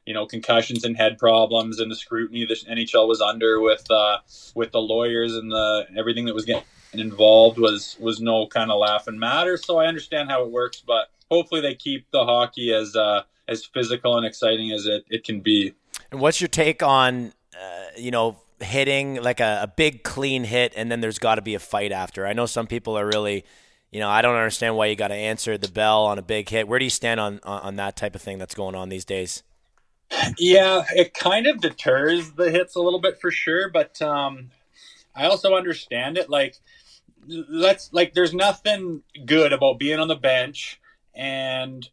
you know concussions and head problems and the scrutiny the NHL was under with uh, with the lawyers and the everything that was getting involved was was no kind of laughing matter. So I understand how it works, but hopefully they keep the hockey as uh, as physical and exciting as it, it can be. And what's your take on, uh, you know, hitting like a, a big clean hit and then there's got to be a fight after? I know some people are really, you know, I don't understand why you got to answer the bell on a big hit. Where do you stand on, on, that type of thing that's going on these days? Yeah, it kind of deters the hits a little bit for sure, but um, I also understand it. Like, let's like, there's nothing good about being on the bench and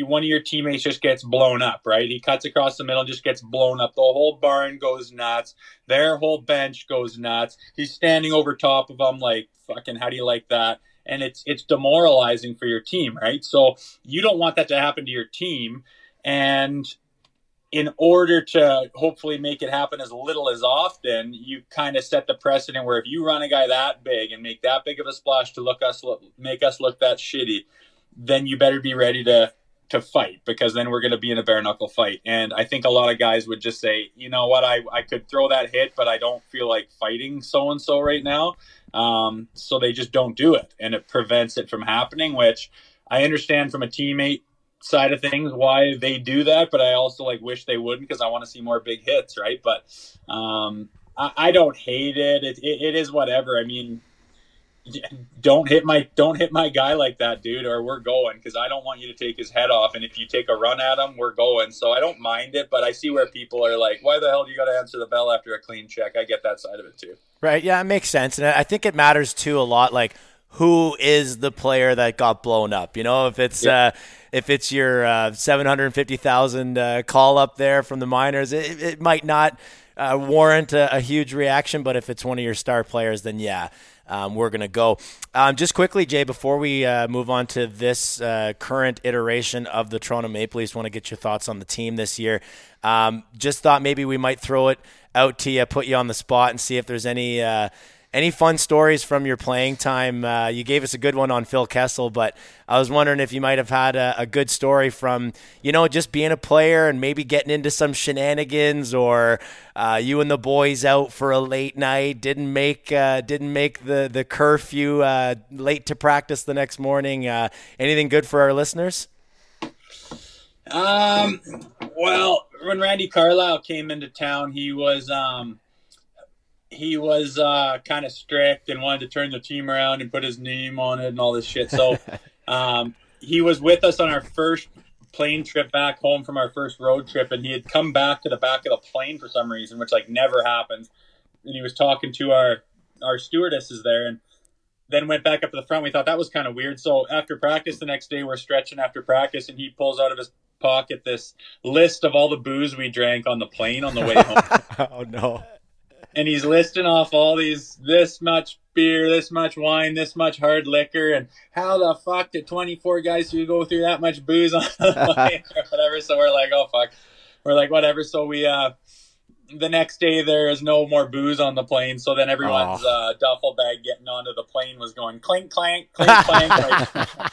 one of your teammates just gets blown up, right? He cuts across the middle, just gets blown up. The whole barn goes nuts. Their whole bench goes nuts. He's standing over top of them, like, fucking, how do you like that? And it's it's demoralizing for your team, right? So you don't want that to happen to your team, and in order to hopefully make it happen as little as often, you kind of set the precedent where if you run a guy that big and make that big of a splash to look us look, make us look that shitty, then you better be ready to to fight because then we're going to be in a bare knuckle fight. And I think a lot of guys would just say, you know what, I I could throw that hit, but I don't feel like fighting so and so right now. Um, so they just don't do it, and it prevents it from happening. Which I understand from a teammate side of things why they do that, but I also like wish they wouldn't because I want to see more big hits, right? But um, I, I don't hate it. It, it. it is whatever. I mean, don't hit my don't hit my guy like that, dude, or we're going because I don't want you to take his head off. And if you take a run at him, we're going. So I don't mind it, but I see where people are like, why the hell do you got to answer the bell after a clean check? I get that side of it too. Right. Yeah, it makes sense. And I think it matters too a lot. Like, who is the player that got blown up? You know, if it's Yeah. uh, if it's your uh, seven hundred fifty thousand uh, call up there from the minors, it, it might not uh, warrant a, a huge reaction. But if it's one of your star players, then yeah. Um, we're going to go. Um, just quickly, Jay, before we uh, move on to this uh, current iteration of the Toronto Maple Leafs, want to get your thoughts on the team this year. Um, just thought maybe we might throw it out to you, put you on the spot, and see if there's any uh, any fun stories from your playing time. Uh, you gave us a good one on Phil Kessel, but I was wondering if you might have had a, a good story from you know just being a player and maybe getting into some shenanigans, or uh, you and the boys out for a late night, didn't make uh, didn't make the the curfew, uh, late to practice the next morning. Uh, anything good for our listeners? Um, well, when Randy Carlisle came into town, he was um, he was uh, kind of strict and wanted to turn the team around and put his name on it and all this shit. So um, he was with us on our first plane trip back home from our first road trip, and he had come back to the back of the plane for some reason, which like never happens. And he was talking to our our stewardesses there, and then went back up to the front. We thought that was kind of weird. So after practice the next day, we're stretching after practice, and he pulls out of his pocket this list of all the booze we drank on the plane on the way home. oh no! And he's listing off all these this much beer, this much wine, this much hard liquor, and how the fuck did 24 guys who go through that much booze on the plane or whatever? So we're like, oh fuck, we're like whatever. So we uh the next day there is no more booze on the plane. So then everyone's oh. uh, duffel bag getting onto the plane was going clink clank clink clank. like,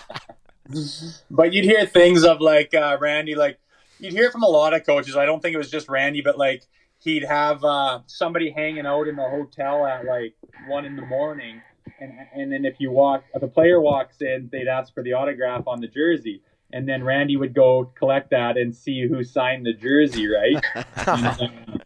but you'd hear things of like uh, Randy, like you'd hear from a lot of coaches. I don't think it was just Randy, but like he'd have uh, somebody hanging out in the hotel at like one in the morning, and and then if you walk, if a player walks in, they'd ask for the autograph on the jersey. And then Randy would go collect that and see who signed the jersey, right? and, uh,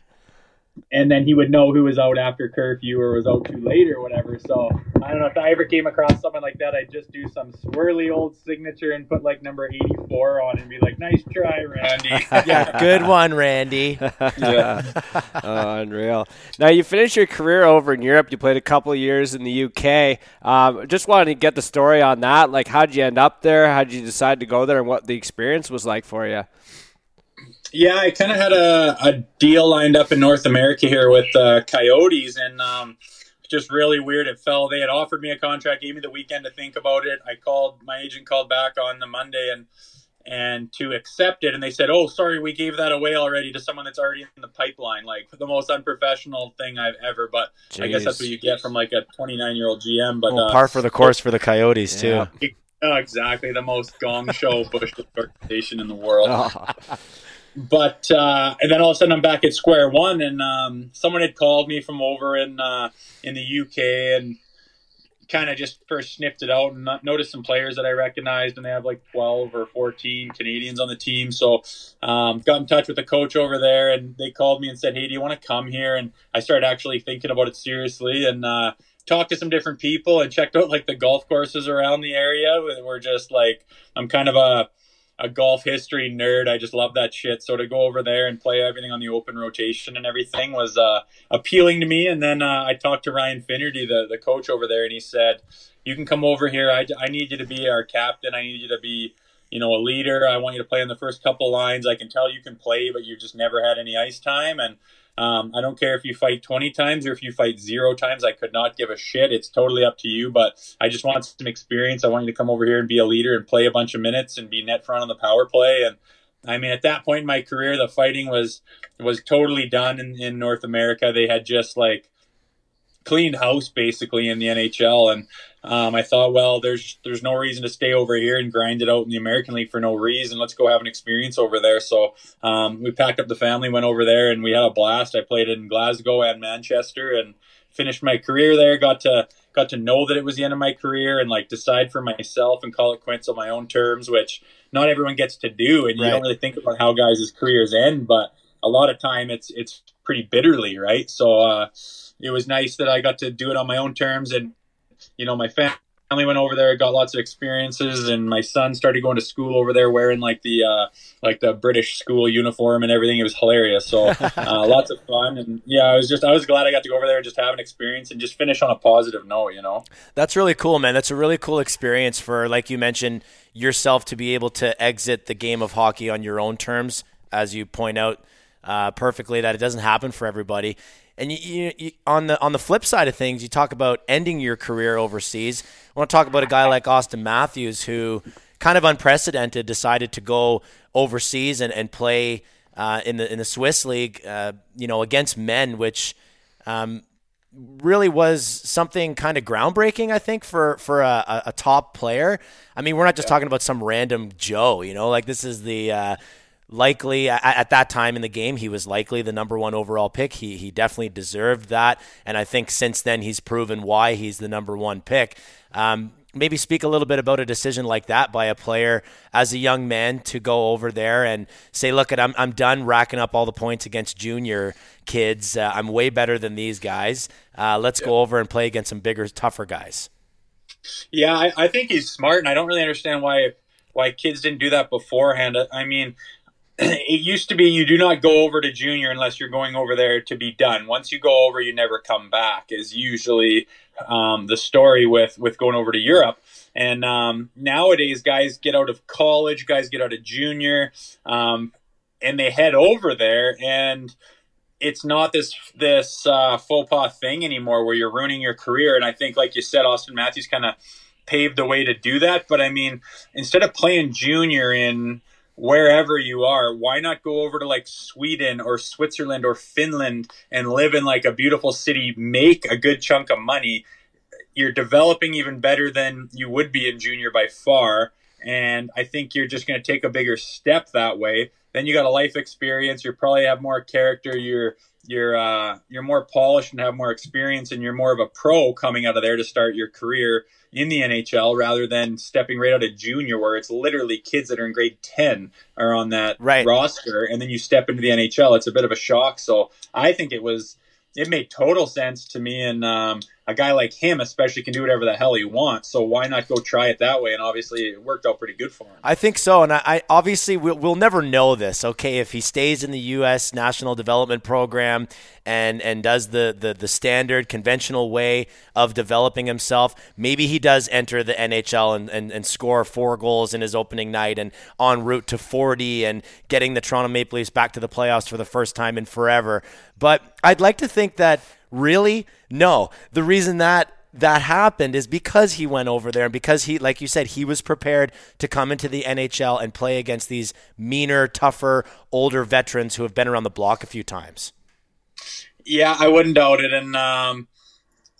and then he would know who was out after curfew or was out too late or whatever. So I don't know if I ever came across someone like that, I'd just do some swirly old signature and put like number 84 on and be like, nice try, Randy. yeah, good one, Randy. yeah. Oh, unreal. Now, you finished your career over in Europe. You played a couple of years in the UK. Um, just wanted to get the story on that. Like, how'd you end up there? How'd you decide to go there and what the experience was like for you? Yeah, I kind of had a, a deal lined up in North America here with uh, Coyotes, and um, just really weird. It fell. They had offered me a contract, gave me the weekend to think about it. I called my agent, called back on the Monday, and and to accept it, and they said, "Oh, sorry, we gave that away already to someone that's already in the pipeline." Like the most unprofessional thing I've ever. But Jeez. I guess that's what you get from like a 29 year old GM. But well, uh, par for the course for the Coyotes too. Yeah. Oh, exactly, the most gong show Bush organization in the world. Oh but uh, and then all of a sudden I'm back at square one, and um, someone had called me from over in uh, in the UK and kind of just first sniffed it out and noticed some players that I recognized, and they have like 12 or 14 Canadians on the team. So um, got in touch with the coach over there, and they called me and said, "Hey, do you want to come here?" And I started actually thinking about it seriously, and uh, talked to some different people and checked out like the golf courses around the area. We're just like I'm kind of a a golf history nerd. I just love that shit. So to go over there and play everything on the open rotation and everything was uh, appealing to me. And then uh, I talked to Ryan Finnerty, the, the coach over there, and he said, You can come over here. I, I need you to be our captain. I need you to be, you know, a leader. I want you to play in the first couple lines. I can tell you can play, but you've just never had any ice time. And um, I don't care if you fight 20 times or if you fight zero times. I could not give a shit. It's totally up to you. But I just want some experience. I want you to come over here and be a leader and play a bunch of minutes and be net front on the power play. And I mean, at that point in my career, the fighting was was totally done in, in North America. They had just like cleaned house basically in the NHL, and um, I thought, well, there's there's no reason to stay over here and grind it out in the American League for no reason. Let's go have an experience over there. So um, we packed up the family, went over there, and we had a blast. I played in Glasgow and Manchester, and finished my career there. Got to got to know that it was the end of my career, and like decide for myself and call it quits on my own terms, which not everyone gets to do. And you right. don't really think about how guys' careers end, but a lot of time it's it's pretty bitterly, right? So uh, it was nice that I got to do it on my own terms and you know, my family went over there, got lots of experiences, and my son started going to school over there wearing like the uh, like the British school uniform and everything. It was hilarious. So uh, lots of fun, and yeah, I was just I was glad I got to go over there and just have an experience and just finish on a positive note. You know, that's really cool, man. That's a really cool experience for like you mentioned yourself to be able to exit the game of hockey on your own terms, as you point out uh, perfectly that it doesn't happen for everybody. And you, you, you, on the on the flip side of things, you talk about ending your career overseas. I want to talk about a guy like Auston Matthews, who kind of unprecedented decided to go overseas and, and play uh, in the in the Swiss league, uh, you know, against men, which um, really was something kind of groundbreaking, I think, for for a, a, top player. I mean, we're not just yeah. talking about some random Joe, you know, like this is the uh, likely at, at, that time in the game he was likely the number one overall pick. He, he definitely deserved that. And i think since then he's proven why he's the number one pick. Um, maybe speak a little bit about a decision like that by a player as a young man to go over there and say look at I'm, I'm done racking up all the points against junior kids. Uh, i'm way better than these guys. Uh, let's yeah. go over and play against some bigger tougher guys. Yeah I, I think he's smart and i don't really understand why why kids didn't do that beforehand. I mean it used to be you do not go over to junior unless you're going over there to be done. Once you go over, you never come back. Is usually um, the story with with going over to Europe. And um, nowadays, guys get out of college, guys get out of junior, um, and they head over there, and it's not this this uh, faux pas thing anymore where you're ruining your career. And I think, like you said, Auston Matthews kind of paved the way to do that. But I mean, instead of playing junior in wherever you are, why not go over to like Sweden or Switzerland or Finland and live in like a beautiful city, make a good chunk of money? You're developing even better than you would be in junior by far. And I think you're just going to take a bigger step that way. Then you got a life experience. You probably have more character. You're you're uh, you're more polished and have more experience, and you're more of a pro coming out of there to start your career in the NHL rather than stepping right out of junior, where it's literally kids that are in grade ten are on that right. roster, and then you step into the NHL. It's a bit of a shock. So I think it was it made total sense to me, and um, a guy like him especially can do whatever the hell he wants. So why not go try it that way? And obviously, it worked out pretty good for him. I think so, and I, I obviously we'll, we'll, never know this. Okay, if he stays in the U.S. National Development Program and and does the, the the standard conventional way of developing himself, maybe he does enter the NHL and, and, and score four goals in his opening night and en route to 40 and getting the Toronto Maple Leafs back to the playoffs for the first time in forever. But I'd like to think that Really? No. The reason that that happened is because he went over there and because he, like you said, he was prepared to come into the NHL and play against these meaner, tougher, older veterans who have been around the block a few times. Yeah, I wouldn't doubt it. And um,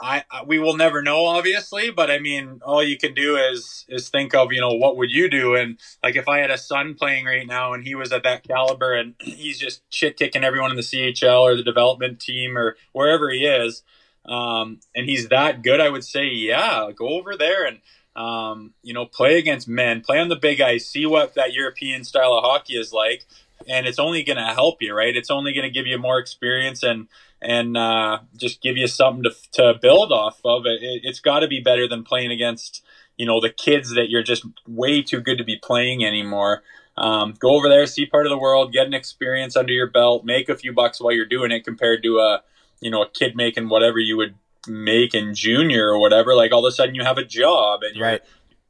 I, I, we will never know obviously but i mean all you can do is is think of you know what would you do? And like if i had a son playing right now and he was at that caliber and he's just shit kicking everyone in the chl or the development team or wherever he is um, and he's that good i would say yeah go over there and um, you know play against men play on the big ice see what that european style of hockey is like. And it's only going to help you right? It's only going to give you more experience and and uh, just give you something to, to build off of. It, it has got to be better than playing against you know the kids that you're just way too good to be playing anymore. Um, go over there, see part of the world, get an experience under your belt, make a few bucks while you're doing it, compared to a you know a kid making whatever you would make in junior or whatever. Like all of a sudden you have a job and you're right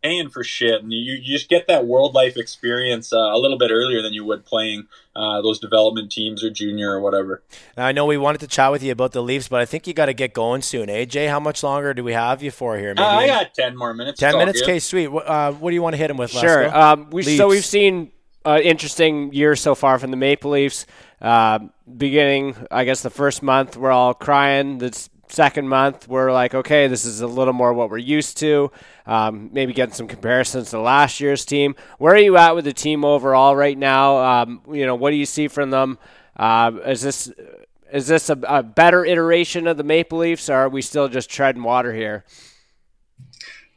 paying for shit, and you, you just get that world life experience uh, a little bit earlier than you would playing uh, those development teams or junior or whatever. Now, I know we wanted to chat with you about the Leafs, but I think you got to get going soon. AJ, eh? how much longer do we have you for here? Maybe uh, I got ten more minutes. Ten minutes, okay, sweet. Uh, what do you want to hit him with? Sure. Um, we, so we've seen an interesting year so far from the Maple Leafs. Uh, beginning, I guess, the first month, we're all crying. That's second month, we're like, okay, this is a little more what we're used to. Um, maybe getting some comparisons to last year's team. Where are you at with the team overall right now? Um, you know, what do you see from them? Uh, is this is this a, a, better iteration of the Maple Leafs, or are we still just treading water here?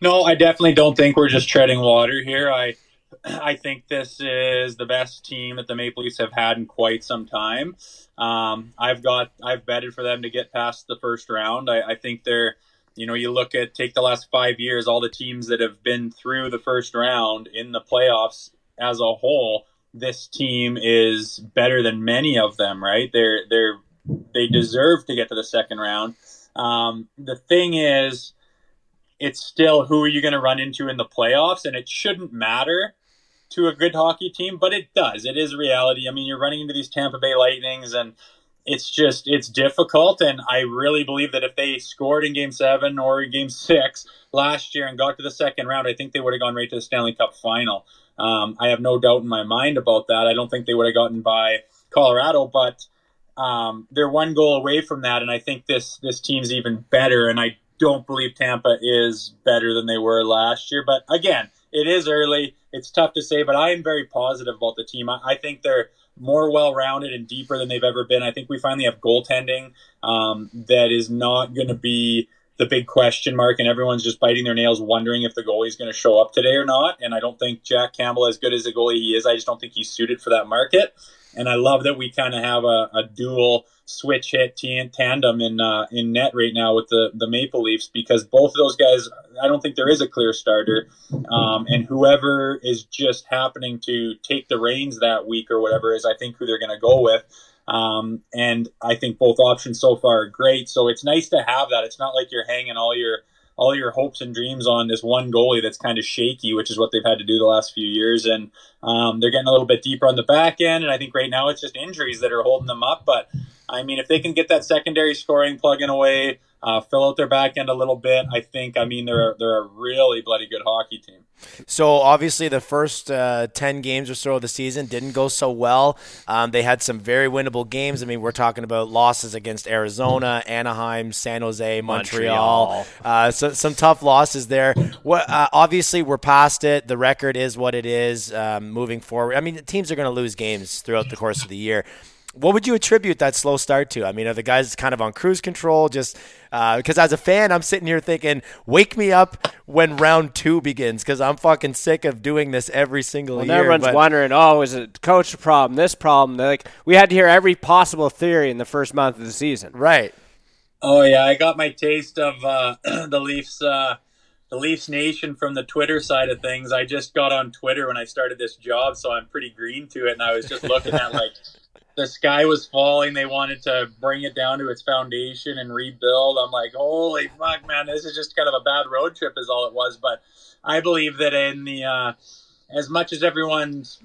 No, I definitely don't think we're just treading water here. I I think this is the best team that the Maple Leafs have had in quite some time. Um, I've got I've betted for them to get past the first round. I, I think they're you know you look at take the last five years, all the teams that have been through the first round in the playoffs as a whole. This team is better than many of them. Right? They're they're they deserve to get to the second round. Um, the thing is, it's still who are you going to run into in the playoffs, and it shouldn't matter to a good hockey team, but it does. It is reality. I mean, you're running into these Tampa Bay Lightnings, and it's just it's difficult. And I really believe that if they scored in Game Seven or in Game Six last year and got to the second round, I think they would have gone right to the Stanley Cup final. Um, I have no doubt in my mind about that. I don't think they would have gotten by Colorado, but um, they're one goal away from that, and I think this this team's even better. And I don't believe Tampa is better than they were last year. But again, it is early it's tough to say, but I am very positive about the team. I, I think they're more well rounded and deeper than they've ever been. I think we finally have goaltending um, that is not going to be the big question mark, and everyone's just biting their nails, wondering if the goalie is going to show up today or not. And I don't think Jack Campbell, as good as a goalie he is, I just don't think he's suited for that market. And I love that we kind of have a, a, dual switch hit t- tandem in uh, in net right now with the the Maple Leafs because both of those guys. I don't think there is a clear starter, um, and whoever is just happening to take the reins that week or whatever is, I think who they're going to go with. Um, and I think both options so far are great. So it's nice to have that. It's not like you're hanging all your all your hopes and dreams on this one goalie that's kind of shaky, which is what they've had to do the last few years. And um, they're getting a little bit deeper on the back end. And I think right now it's just injuries that are holding them up. But I mean, if they can get that secondary scoring plug plugging away, uh, fill out their back end a little bit, I think, I mean, they're, they're a really bloody good hockey team. So obviously, the first uh, ten games or so of the season didn't go so well. Um, they had some very winnable games. I mean, we're talking about losses against Arizona, Anaheim, San Jose, Montreal. Montreal. Uh, so some tough losses there. What, uh, obviously, we're past it. The record is what it is. Um, moving forward, I mean, teams are going to lose games throughout the course of the year. What would you attribute that slow start to? I mean, are the guys kind of on cruise control? Just because uh, as a fan, I'm sitting here thinking, wake me up when round two begins because I'm fucking sick of doing this every single well, year. Everyone's but, wondering, oh, is it coach problem? This problem? They're like we had to hear every possible theory in the first month of the season. Right. Oh yeah, I got my taste of uh, the Leafs. Uh, the Leafs Nation from the Twitter side of things. I just got on Twitter when I started this job, so I'm pretty green to it. And I was just looking at like the sky was falling. They wanted to bring it down to its foundation and rebuild. I'm like, holy fuck, man, this is just kind of a bad road trip, is all it was. But I believe that in the uh, as much as everyone's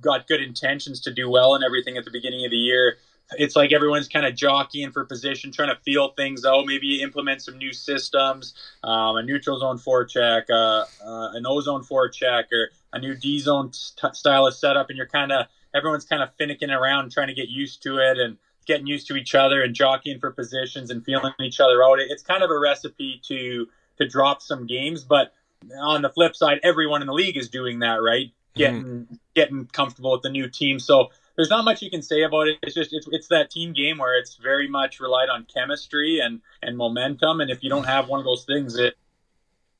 got good intentions to do well and everything at the beginning of the year, it's like everyone's kind of jockeying for position, trying to feel things out. Maybe implement some new systems, um, a neutral zone forecheck, uh, uh, an ozone forecheck, or a new D zone t- style of setup, and you're kind of everyone's kind of finicking around trying to get used to it and getting used to each other and jockeying for positions and feeling each other out. It's kind of a recipe to to drop some games, but on the flip side, everyone in the league is doing that, right? Getting mm getting comfortable with the new team. So there's not much you can say about it. It's just it's, it's that team game where it's very much relied on chemistry and and momentum. And if you don't have one of those things, it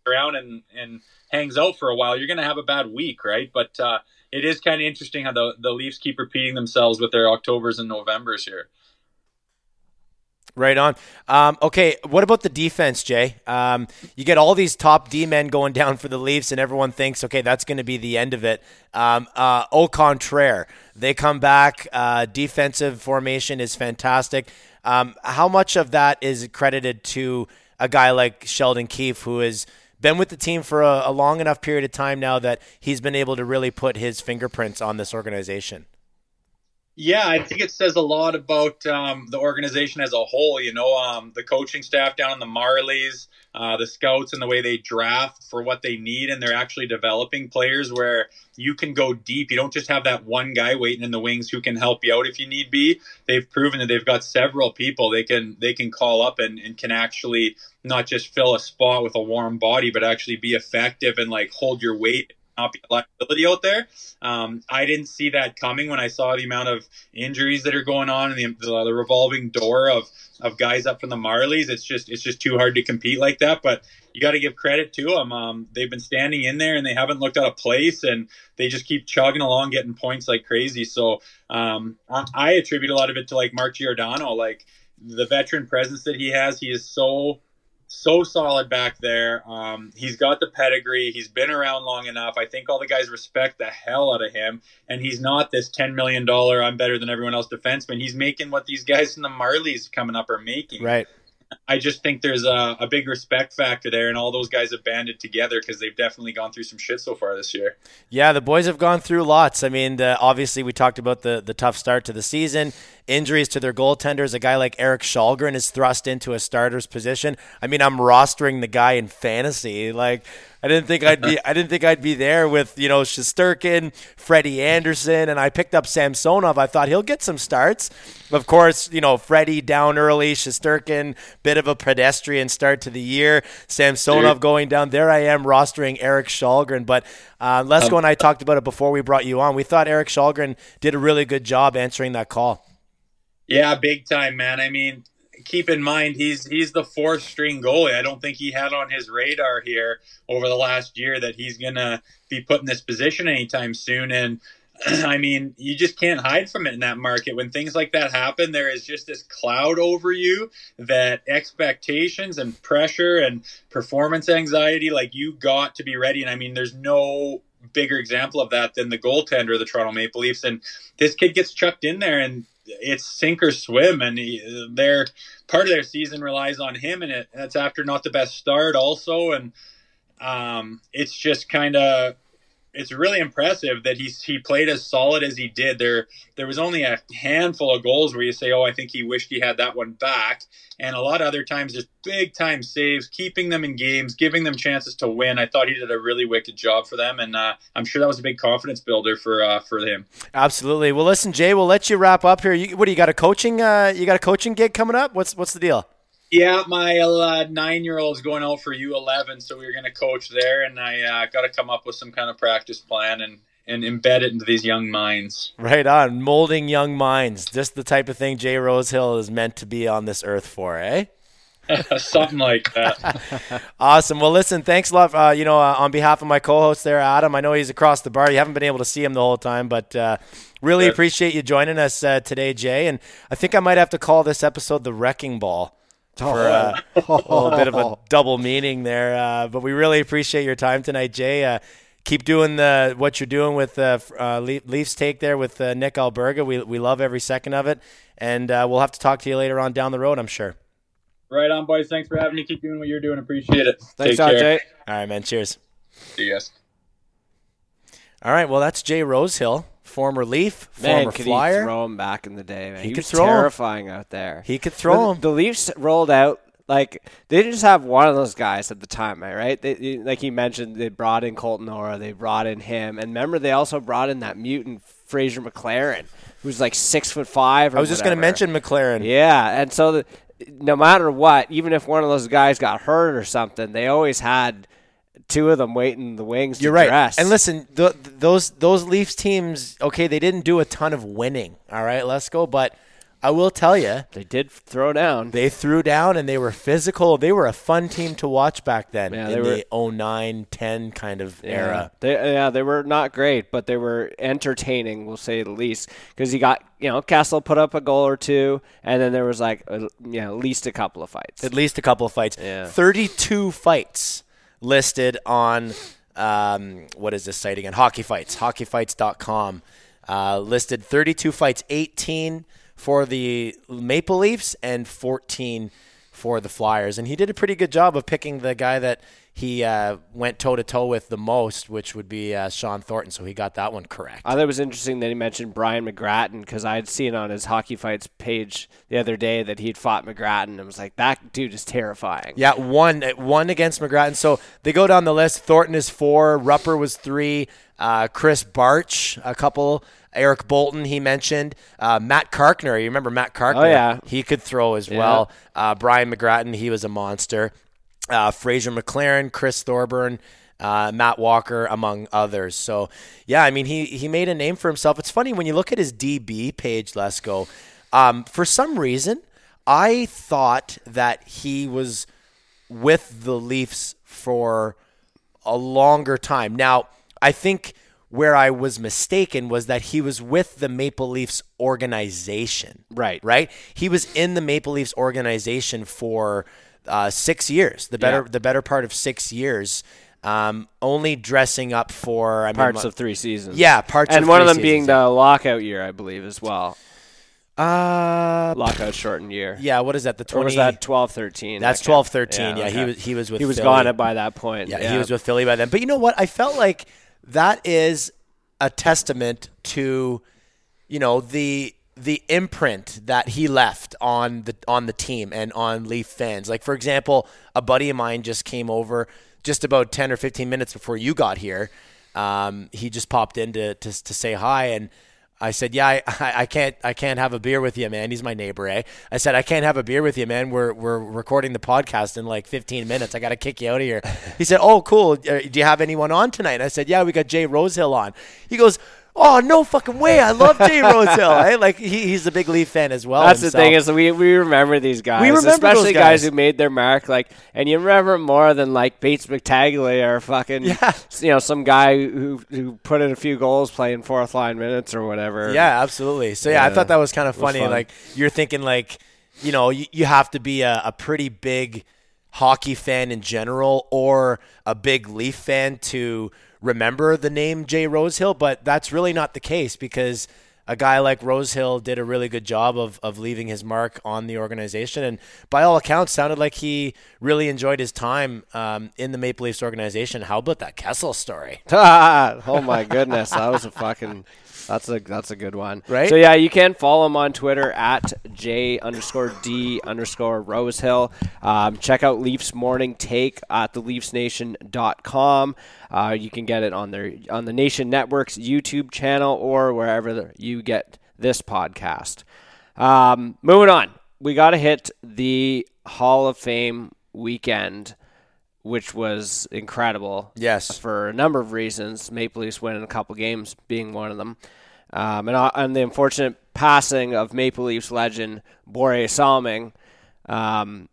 around and and hangs out for a while, you're going to have a bad week, right? But uh, it is kind of interesting how the the Leafs keep repeating themselves with their Octobers and Novembers here. Right on. Um, okay, what about the defense, Jay? Um, you get all these top D men going down for the Leafs, and everyone thinks, okay, that's going to be the end of it. Um, uh, au contraire, they come back. Uh, defensive formation is fantastic. Um, how much of that is credited to a guy like Sheldon Keefe, who is – been with the team for a, a long enough period of time now that he's been able to really put his fingerprints on this organization. Yeah, I think it says a lot about um, the organization as a whole. You know, um, the coaching staff down in the Marlies, uh, the scouts, and the way they draft for what they need, and they're actually developing players where you can go deep. You don't just have that one guy waiting in the wings who can help you out if you need be. They've proven that they've got several people they can they can call up and, and can actually not just fill a spot with a warm body, but actually be effective and like hold your weight not be a liability out there. Um, I didn't see that coming when I saw the amount of injuries that are going on and the, the, the, revolving door of, of guys up from the Marlies. It's just it's just too hard to compete like that. But you got to give credit to them. Um, they've been standing in there and they haven't looked out of place and they just keep chugging along, getting points like crazy. So um, I, I attribute a lot of it to like Mark Giordano, like the veteran presence that he has. He is so so solid back there. Um, he's got the pedigree. He's been around long enough. I think all the guys respect the hell out of him. And he's not this $10 million, I'm better than everyone else defenseman. He's making what these guys in the Marlies coming up are making. Right. I just think there's a, a big respect factor there, and all those guys have banded together because they've definitely gone through some shit so far this year. Yeah, the boys have gone through lots. I mean, the, obviously, we talked about the, the tough start to the season, injuries to their goaltenders. A guy like Erik Kallgren is thrust into a starter's position. I mean, I'm rostering the guy in fantasy. Like, I didn't think I'd be I didn't think I'd be there with you know Shesterkin, Freddie Andersen, and I picked up Samsonov. I thought he'll get some starts. Of course, you know Freddie down early, Shesterkin bit of a pedestrian start to the year. Samsonov Dude. going down. There I am rostering Erik Kallgren, but uh, Lesko um, and I talked about it before we brought you on. We thought Erik Kallgren did a really good job answering that call. Yeah, big time, man. I mean, keep in mind he's he's the fourth string goalie. I don't think he had on his radar here over the last year that he's gonna be put in this position anytime soon. And I mean, you just can't hide from it in that market. When things like that happen, there is just this cloud over you that expectations and pressure and performance anxiety, like you got to be ready. And I mean, there's no bigger example of that than the goaltender of the Toronto Maple Leafs. And this kid gets chucked in there and it's sink or swim. And he, their part of their season relies on him. And it, that's after not the best start also. And um, it's just kind of it's really impressive that he's he played as solid as he did. There there was only a handful of goals where you say, "Oh, I think he wished he had that one back," and a lot of other times just big time saves, keeping them in games, giving them chances to win. I thought he did a really wicked job for them, and uh, I'm sure that was a big confidence builder for uh, for him. Absolutely. Well, listen, Jay, we'll let you wrap up here. You, what do you got a coaching? Uh, you got a coaching gig coming up? What's what's the deal? Yeah, my uh, nine-year-old is going out for U11, so we are going to coach there, and I uh, got to come up with some kind of practice plan and and embed it into these young minds. Right on, molding young minds. Just the type of thing Jay Rosehill is meant to be on this earth for, eh? Something like that. awesome. Well, listen, thanks a lot. Uh, you know, uh, on behalf of my co-host there, Adam. I know he's across the bar. You haven't been able to see him the whole time, but uh, really Sure. appreciate you joining us uh, today, Jay. And I think I might have to call this episode the Wrecking Ball. For uh, a little bit of a double meaning there, uh, but we really appreciate your time tonight, Jay. Uh, keep doing the what you're doing with uh, uh, Leafs take there with uh, Nick Alberga. We we love every second of it, and uh, we'll have to talk to you later on down the road. I'm sure. right on, boys. Thanks for having me. Keep doing what you're doing. Appreciate it. Thanks, Take care. Jay. All right, man. Cheers. See you guys. All right. Well, that's Jay Rosehill, former Leaf, Man, former could Flyer. he throw him back in the day? Man, He he, could was throw terrifying out there. He could throw the, 'em. The Leafs rolled out like they didn't just have one of those guys at the time, right? They, like he mentioned, they brought in Colton Orr, they brought in him, and remember they also brought in that mutant Fraser McLaren, who's like six foot five. Or I was just going to mention McLaren. Yeah, and so the, no matter what, even if one of those guys got hurt or something, they always had two of them waiting in the wings. You're right. dress. And listen, th- those those Leafs teams, okay, they didn't do a ton of winning. All right, let's go. But I will tell you, they did throw down. they threw down and they were physical. They were a fun team to watch back then Yeah, in they were- the 09, 10 kind of era. They, yeah, they were not great, but they were entertaining, we'll say the least. Because you got, you know, Kessel put up a goal or two, and then there was like, a, you know, at least a couple of fights. At least a couple of fights. Yeah. 32 fights listed on um, what is this site again? Hockey Fights, hockeyfights.com. Uh, listed 32 fights, 18 for the Maple Leafs and 14 for the Flyers. And he did a pretty good job of picking the guy that he uh, went toe to toe with the most, which would be uh, Shawn Thornton. So he got that one correct. I thought it was interesting that he mentioned Brian McGrattan because I had seen on his Hockey Fights page the other day that he'd fought McGrattan. and was like, that dude is terrifying. Yeah, one one against McGrattan. So they go down the list. Thornton is four. Rupper was three. Uh, Krys Barch, a couple. Eric Boulton, he mentioned. Uh, Matt Carkner, you remember Matt Carkner? Oh, yeah. He could throw as well. Uh, Brian McGrattan, he was a monster. Uh, Fraser McLaren, Chris Thorburn, uh, Matt Walker, among others. So, yeah, I mean, he, he made a name for himself. It's funny when you look at his DB page, Let's Go. Um, for some reason, I thought that he was with the Leafs for a longer time. Now, I think where I was mistaken was that he was with the Maple Leafs organization. Right. Right? He was in the Maple Leafs organization for uh, six years, the better Yeah. the better part of six years. Um, only dressing up for I Parts my- of three seasons. Yeah, parts and of one of them being the lockout year, I believe, as well. uh, Lockout shortened year. yeah. What is that? The Or was that 12 13? That's 12-13. Yeah, he okay. was he was with He was Philly. gone by that point. Yeah, he was with Philly by then. But you know what? I felt like that is a testament to, you know, the the imprint that he left on the on the team and on Leaf fans. Like for example, a buddy of mine just came over just about ten or fifteen minutes before you got here. Um, he just popped in to, to to say hi and. I said, "Yeah, I, I can't, I can't have a beer with you, man. He's my neighbor, eh?" I said, "I can't have a beer with you, man. We're we're recording the podcast in like 15 minutes. I got to kick you out of here." He said, "Oh, cool. Uh, Do you have anyone on tonight?" I said, "Yeah, we got Jay Rosehill on." He goes, oh no fucking way, I love Jay Rosehill. eh? Like he, he's a big Leaf fan as well. That's the thing is we we remember these guys, remember those especially guys. who made their mark. Like, and you remember more than like Bates McTaggart or fucking Yeah. you know some guy who who put in a few goals playing fourth line minutes or whatever. Yeah, absolutely. So yeah, I thought that was kind of funny. fun. Like you're thinking like, you know, you, you have to be a, a pretty big hockey fan in general or a big Leaf fan to remember the name Jay Rosehill, but that's really not the case because a guy like Rosehill did a really good job of, of leaving his mark on the organization, and by all accounts, sounded like he really enjoyed his time um, in the Maple Leafs organization. How about that Kessel story? oh my goodness, that was a fucking. That's a that's a good one, Right? So yeah, you can follow him on Twitter at j underscore d underscore Rosehill. Um, check out Leafs Morning Take at theleafsnation.com. Uh, you can get it on their on the Nation Network's YouTube channel or wherever you get this podcast. Um, moving on, we got to hit the Hall of Fame weekend, which was incredible. Yes. for a number of reasons. Maple Leafs winning a couple games being one of them, um, and uh, and the unfortunate passing of Maple Leafs legend Borje Salming. Um,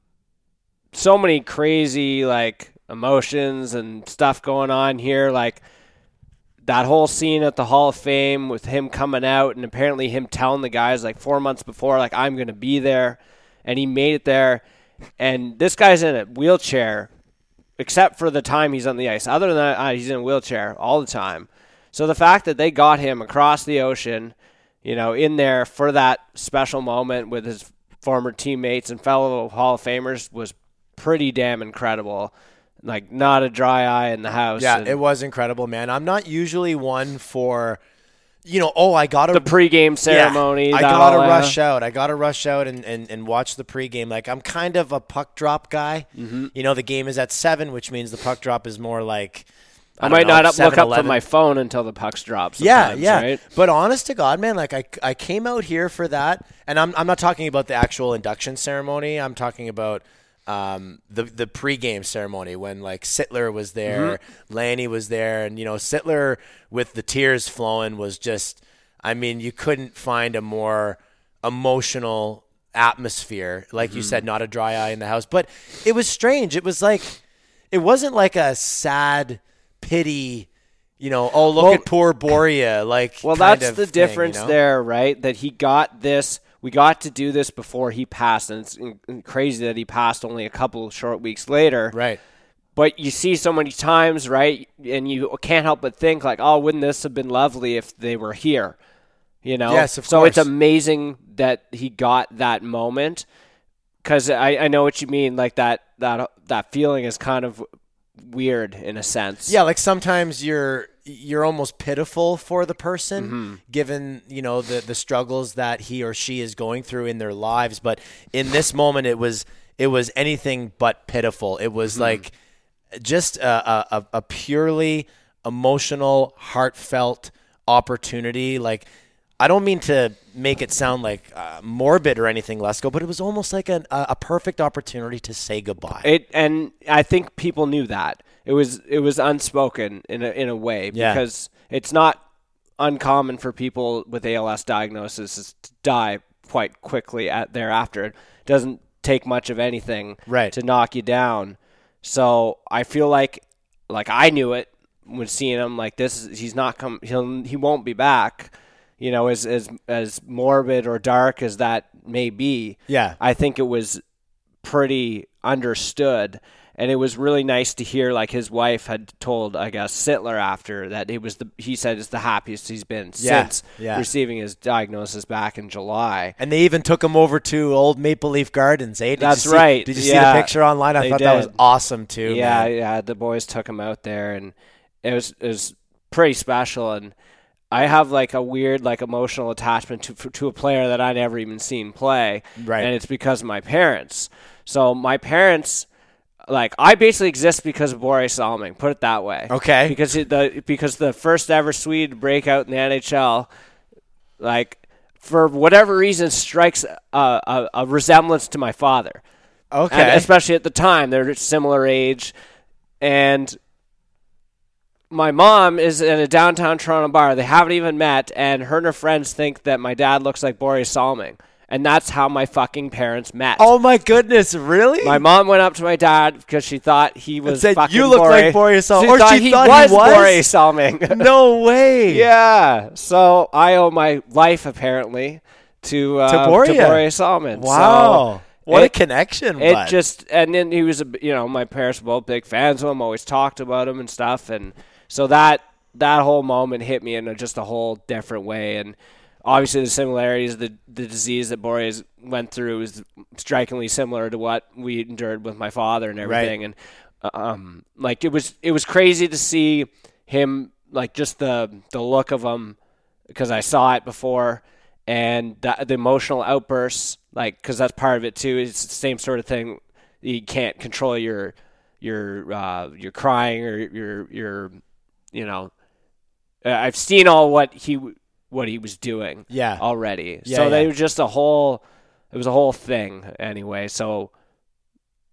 so many crazy like emotions and stuff going on here, like that whole scene at the Hall of Fame with him coming out and apparently him telling the guys like four months before, like I'm going to be there, and he made it there. And this guy's in a wheelchair, except for the time he's on the ice. Other than that, uh, he's in a wheelchair all the time. So the fact that they got him across the ocean, you know, in there for that special moment with his former teammates and fellow Hall of Famers was pretty damn incredible. Like not a dry eye in the house. Yeah, and- it was incredible, man. I'm not usually one for, you know, oh, I got to the pregame ceremony. I gotta uh, rush out. I gotta rush out and, and, and watch the pregame. Like I'm kind of a puck drop guy. Mm-hmm. You know, the game is at seven, which means the puck drop is more like. I, don't might know, not up, look 7, up 11. from my phone until the pucks drop. Yeah, yeah. Right? But honest to God, man, like I, I came out here for that, and I'm, I'm not talking about the actual induction ceremony. I'm talking about um, the the pregame ceremony when like Sittler was there, Lanny was there, and you know Sittler with the tears flowing was just. I mean, you couldn't find a more emotional atmosphere. Like you said, not a dry eye in the house, but it was strange. It was like it wasn't like a sad pity. You know, oh look Well- at poor Borje. Like, Well, that's the thing, you difference know? there, right? That he got this. We got to do this before he passed, and it's in- crazy that he passed only a couple short weeks later. Right. But you see so many times, right? And you can't help but think, like, oh, wouldn't this have been lovely if they were here? You know? Yes, of so it's amazing that he got that moment because I, I know what you mean. Like that that that feeling is kind of weird in a sense. Yeah, like sometimes you're you're almost pitiful for the person Mm-hmm. given, you know, the the struggles that he or she is going through in their lives, but in this moment it was it was anything but pitiful. It was Mm-hmm. like just a, a, a purely emotional, heartfelt opportunity. Like, I don't mean to make it sound like uh, morbid or anything, Lesko, but it was almost like an, a, a perfect opportunity to say goodbye. It and I think people knew that it was it was unspoken in a in a way Yeah. because it's not uncommon for people with ALS diagnosis to die quite quickly at thereafter. It doesn't take much of anything Right. to knock you down. So I feel like like I knew it when seeing him like this is he's not come he'll he won't be back. You know, as as as morbid or dark as that may be. Yeah. I think it was pretty understood and it was really nice to hear like his wife had told I guess Sittler after that it was the he said it's the happiest he's been Yeah, since yeah. receiving his diagnosis back in July. And they even took him over to old Maple Leaf Gardens, eh? Did That's see, right. Did you see Yeah, the picture online? I thought that was awesome too. yeah, man. yeah, the boys took him out there and it was it was pretty special and I have like a weird like emotional attachment to to a player that I never even seen play. Right. And it's because of my parents. So my parents like I basically exist because of Boris Salming, put it that way. Okay. Because it, the because the first ever Swede breakout in the NHL like for whatever reason strikes a, a, a resemblance to my father. Okay. And especially at the time, they're similar age, and my mom is in a downtown Toronto bar. They haven't even met, and her and her friends think that my dad looks like Boris Salming. And that's how my fucking parents met. Oh my goodness, really? My mom went up to my dad because she thought he was said, fucking "You look like Boris Salming." She Or thought she he thought he was? Boris Salming. no way. yeah. So I owe my life apparently to uh, To Borje. Boris Salming. Wow. So what a connection. it bud. just and then he was a you know my parents were both big fans of him always talked about him and stuff and so that that whole moment hit me in a, just a whole different way and obviously the similarities the the disease that Borje's went through is strikingly similar to what we endured with my father and everything and um like it was it was crazy to see him like just the the look of him because I saw it before, and the, the emotional outbursts, like because that's part of it too. It's the same sort of thing. You can't control your your uh, your crying or your your you know. I've seen all what he what he was doing Yeah. already. Yeah, so yeah. they was just a whole it was a whole thing anyway. So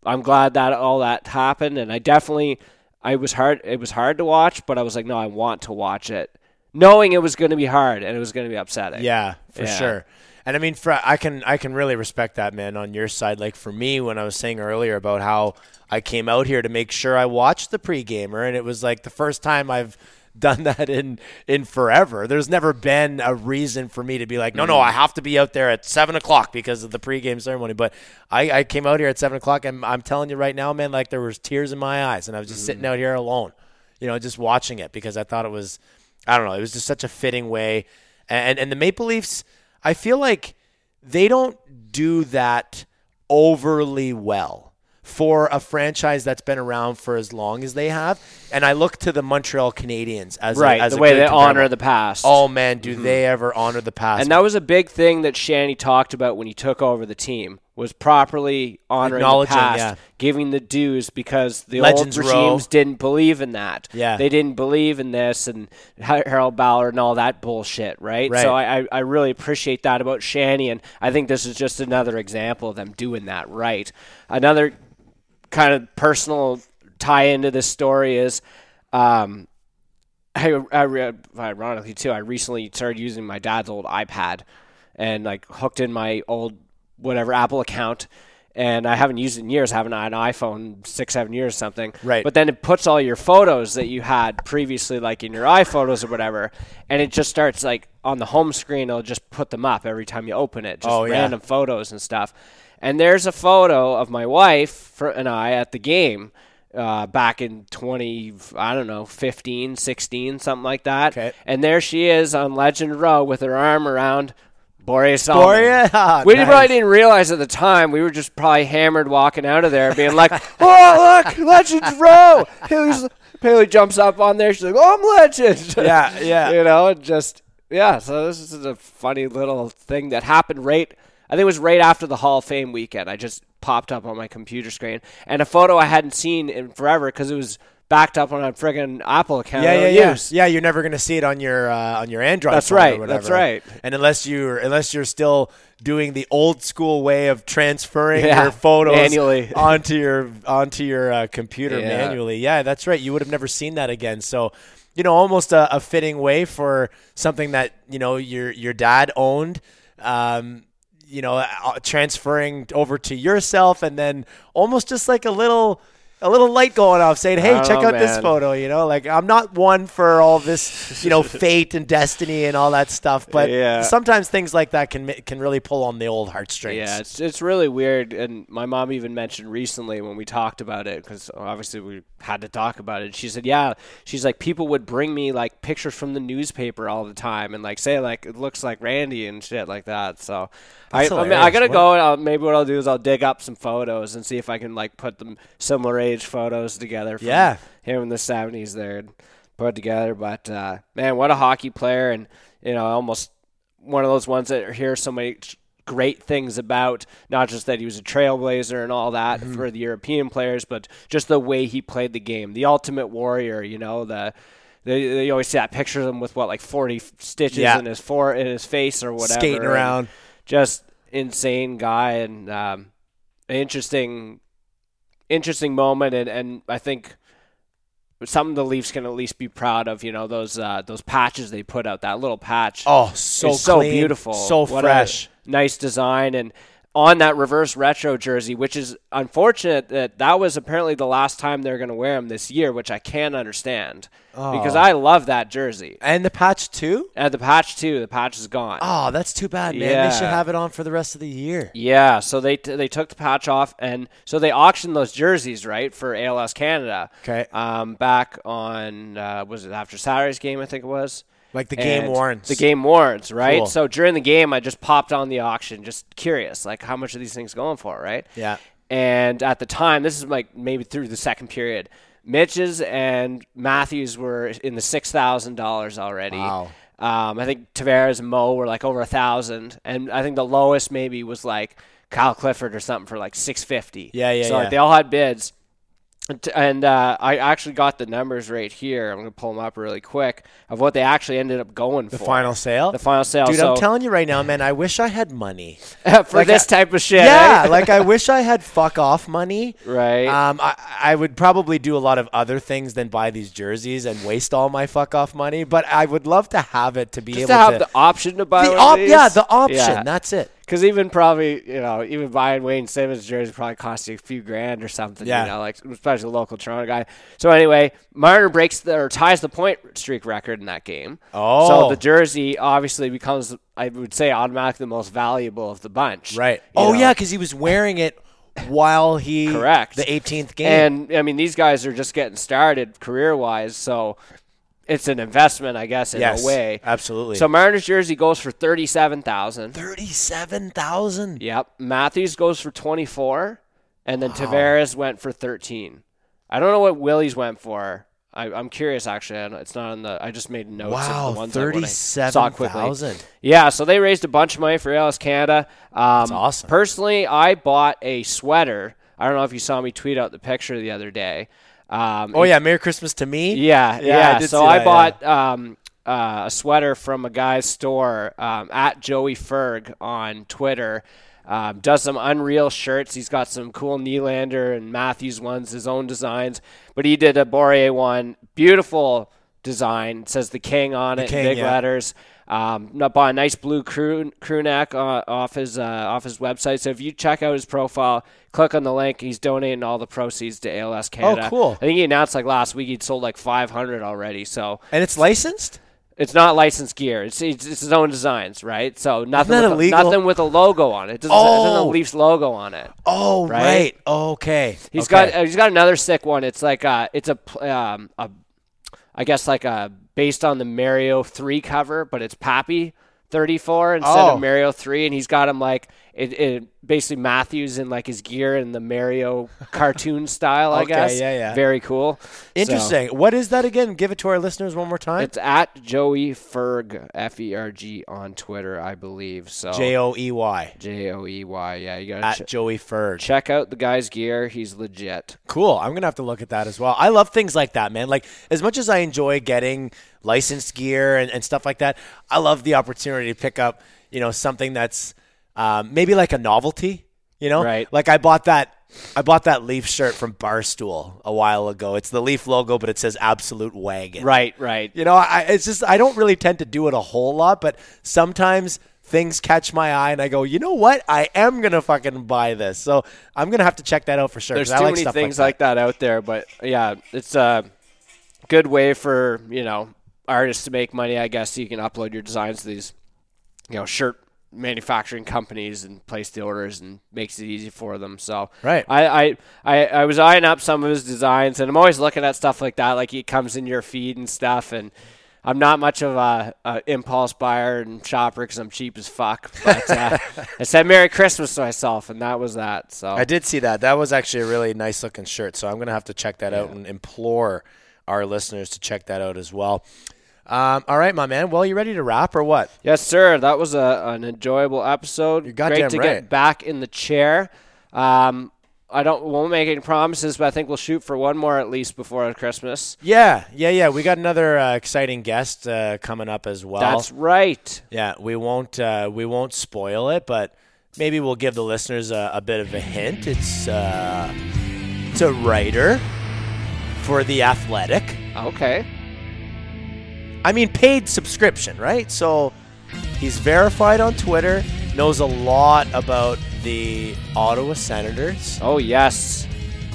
I'm glad that all that happened, and I definitely I was hard. It was hard to watch, but I was like, no, I want to watch it, knowing it was going to be hard and it was going to be upsetting. Yeah, for Yeah. sure. And I mean, for I can I can really respect that man on your side. Like for me, when I was saying earlier about how I came out here to make sure I watched the pre-gamer, and it was like the first time I've done that in in forever. There's never been a reason for me to be like, no, no, I mm. have to be out there at seven o'clock because of the pre-game ceremony. But I, I came out here at seven o'clock, and I'm telling you right now, man, like there was tears in my eyes, and I was just sitting mm. out here alone, you know, just watching it because I thought it was, I don't know, it was just such a fitting way. And and the Maple Leafs, I feel like they don't do that overly well for a franchise that's been around for as long as they have. And I look to the Montreal Canadiens as right. a, as the way they honor the past. Oh man, do mm-hmm. they ever honor the past? and that was a big thing that Shanny talked about when he took over the team was properly honoring the past, yeah. giving the dues because the Legends old Row. regimes didn't believe in that. Yeah. they didn't believe in this and Harold Ballard and all that bullshit, right? Right. So I, I, I really appreciate that about Shanny, and I think this is just another example of them doing that right. Another kind of personal tie into this story is. Um, I, I re- ironically too, I recently started using my dad's old iPad and like hooked in my old whatever Apple account. And I haven't used it in years. I haven't had an iPhone six, seven years or something. Right. But then it puts all your photos that you had previously, like in your iPhotos or whatever, and it just starts like on the home screen. It'll just put them up every time you open it, just Oh, yeah. random photos and stuff. And there's a photo of my wife and I at the game uh, back in 20, I don't know, 15, 16, something like that. Okay. And there she is on Legend Row with her arm around. Borje? Ah, We nice. probably didn't realize at the time. We were just probably hammered walking out of there, being like, "Oh, look, Legends Row!" Haley's, Haley jumps up on there. She's like, "Oh, I'm Legend." Yeah, yeah. you know, just yeah. So this is a funny little thing that happened right. I think it was right after the Hall of Fame weekend. I just popped up on my computer screen and a photo I hadn't seen in forever because it was backed up on a friggin' Apple account. Yeah, yeah, yeah. use. Yeah, you're never gonna see it on your uh, on your Android. That's phone or right, whatever. that's right. And unless you're unless you're still doing the old school way of transferring Yeah, your photos manually. onto your onto your uh, computer Yeah. manually, yeah, that's right. You would have never seen that again. So, you know, almost a, a fitting way for something that you know your your dad owned. Um, you know, uh, transferring over to yourself, and then almost just like a little. A little light going off, saying, "Hey, check know, out this photo." You know, like I'm not one for all this, you know, fate and destiny and all that stuff. But Yeah. sometimes things like that can can really pull on the old heartstrings. Yeah, it's it's really weird, and my mom even mentioned recently when we talked about it because obviously we had to talk about it. She said, "Yeah, she's like people would bring me like pictures from the newspaper all the time, and like say like it looks like Randy and shit like that." So I, That's I mean, I got to go. And I'll, maybe what I'll do is I'll dig up some photos and see if I can like put them similar age photos together. From Yeah. him in the seventies there put together. But uh, man, what a hockey player, and you know, almost one of those ones that hear so many great things about. Not just that he was a trailblazer and all that Mm-hmm. for the European players, but just the way he played the game, the ultimate warrior. You know the. They, they always see that picture of him with what like forty stitches Yeah. in his for in his face or whatever, Skating and around. just insane guy and um, interesting interesting moment and, and I think something the Leafs can at least be proud of. You know those uh, those patches they put out. That little patch. Oh, so is so beautiful, so What fresh. nice design, and on that reverse retro jersey, which is unfortunate that that was apparently the last time they're going to wear them this year, which I can't understand because I love that jersey. And the patch too? And the patch too. The patch is gone. Oh, that's too bad, man. Yeah. They should have it on for the rest of the year. Yeah, so they t- they took the patch off, and so they auctioned those jerseys right for ALS Canada. Okay. Um, back on uh, was it after Saturday's game? I think it was. Like the game warrants. The game warrants, right? Cool. So during the game, I just popped on the auction, just curious, like how much are these things going for, right? Yeah. And at the time, this is like maybe through the second period, Mitch's and Matthews were in the six thousand dollars already. Wow. Um, I think Tavares and Mo were like over a thousand, and I think the lowest maybe was like Kyle Clifford or something for like six fifty. Yeah, yeah, So like yeah. they all had bids. And- And uh, I actually got the numbers right here. I'm gonna pull them up really quick of what they actually ended up going The for. The final sale? The final sale. Dude, so, I'm telling you right now, man, I wish I had money. for like this I- type of shit. yeah, eh? like I wish I had fuck off money. right. Um, I, I would probably do a lot of other things than buy these jerseys and waste all my fuck off money, but I would love to have it to be Just able to have the option to buy the op- yeah, the option. Yeah. That's it. Because even probably, you know, even buying Wayne Simmonds jersey probably cost you a few grand or something. Yeah. You know, like especially a local Toronto guy. So anyway, Marner breaks the, or ties the point streak record in that game. Oh. So the jersey obviously becomes, I would say, automatically the most valuable of the bunch. Right. Oh know? yeah, because he was wearing it while he Correct. the 18th game. And I mean, these guys are just getting started career wise, so it's an investment, I guess, in yes, a way. absolutely. So Marner's jersey goes for thirty-seven thousand. thirty-seven thousand. Yep. Matthews goes for 24, and then Tavares went for 13. I don't know what Willie's went for. I, I'm curious, actually. It's not on the. I just made notes Wow, of the ones I- when I saw it thirty-seven thousand. Yeah, so they raised a bunch of money for ALS Canada. Um, That's awesome. Personally, I bought a sweater. I don't know if you saw me tweet out the picture the other day. Um, Oh yeah, Merry Christmas to me. yeah, Yeah, yeah. I so I that, bought um, uh, a sweater from a guy's store um, at Joey Ferg on Twitter. Um, does some unreal shirts. He's got some cool Nylander and Matthews ones, his own designs. But he did a Borje one, beautiful design. It says the King on it, King, big yeah. letters. Um, not bought a nice blue crew crew neck uh, off his uh, off his website. So if you check out his profile, click on the link. He's donating all the proceeds to ALS Canada. Oh, cool. I think he announced like last week he'd sold like 500 already. So And it's licensed. it's not licensed gear. It's, it's, it's his own designs, right? So nothing with a, nothing with a logo on it. It doesn't, it doesn't have Oh. a Leafs logo on it. Oh right. Right? Okay. He's Okay. got uh, he's got another sick one. It's like uh it's a um a I guess like a based on the Mario 3 cover, but it's Papi 34 instead Oh. of Mario 3 and he's got him like it, it basically Matthews in like his gear in the Mario cartoon style, I Okay, guess. yeah, yeah. Very cool. So- Interesting. What is that again? Give it to our listeners one more time. It's at Joey Ferg F E R G on Twitter, I believe. So J O E Y J O E Y. Yeah, you gotta at ch- Joey Ferg. check out the guy's gear. He's legit. Cool. I'm gonna have to look at that as well. I love things like that, man. Like as much as I enjoy getting licensed gear and, and stuff like that, I love the opportunity to pick up, you know, something that's um, maybe like a novelty. You know, Right. Like I bought that. I bought that Leaf shirt from Barstool a while ago. It's the Leaf logo, but it says Absolute Wagon. Right, right. You know, I, it's just I don't really tend to do it a whole lot, but sometimes things catch my eye and I go, you know what? I am gonna fucking buy this. So I'm gonna have to check that out for sure. There's too like many stuff things like like that. out there, but yeah, it's a good way for you know artists to make money. I guess so you can upload your designs to these, you know, shirt manufacturing companies and place the orders and makes it easy for them. So Right. I, I, I, I was eyeing up some of his designs and I'm always looking at stuff like that, like it comes in your feed and stuff and. I'm not much of a, a impulse buyer and shopper because I'm cheap as fuck. But uh, I said Merry Christmas to myself, and that was that. So I did see that. That was actually a really nice looking shirt. So I'm gonna have to check that out and implore our listeners to check that out as well. Um, all right, my man. Well, you ready to wrap or what? Yes, sir. That was a, an enjoyable episode. You're goddamn Great to right. get back in the chair. Um, I don't won't make any promises, but I think we'll shoot for one more at least before Christmas. Yeah, yeah, yeah. We got another uh, exciting guest uh, coming up as well. That's right. Yeah, we won't uh, we won't spoil it, but maybe we'll give the listeners a, a bit of a hint. It's uh, it's a writer for The Athletic. Okay. I mean, paid subscription, right? So he's verified on Twitter, knows a lot about the Ottawa Senators Oh yes.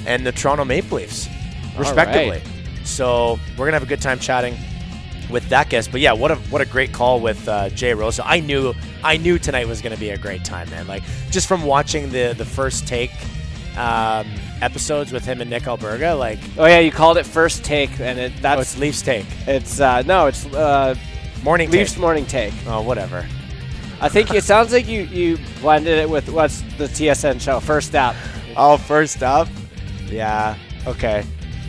and the Toronto Maple Leafs, respectively. right. So we're gonna have a good time chatting with that guest. But yeah, what a what a great call with uh, Jay Rosa. I knew I knew tonight was gonna be a great time, man. Like just from watching the the first take um, episodes with him and Nick Alberga, like Oh yeah, you called it first take, and it oh, that's it's Leafs take, it's uh, no, it's uh, morning Leafs take. morning take. Oh, whatever. I think it sounds like you you blended it with what's the TSN show first up. Oh, first up. Yeah. Okay.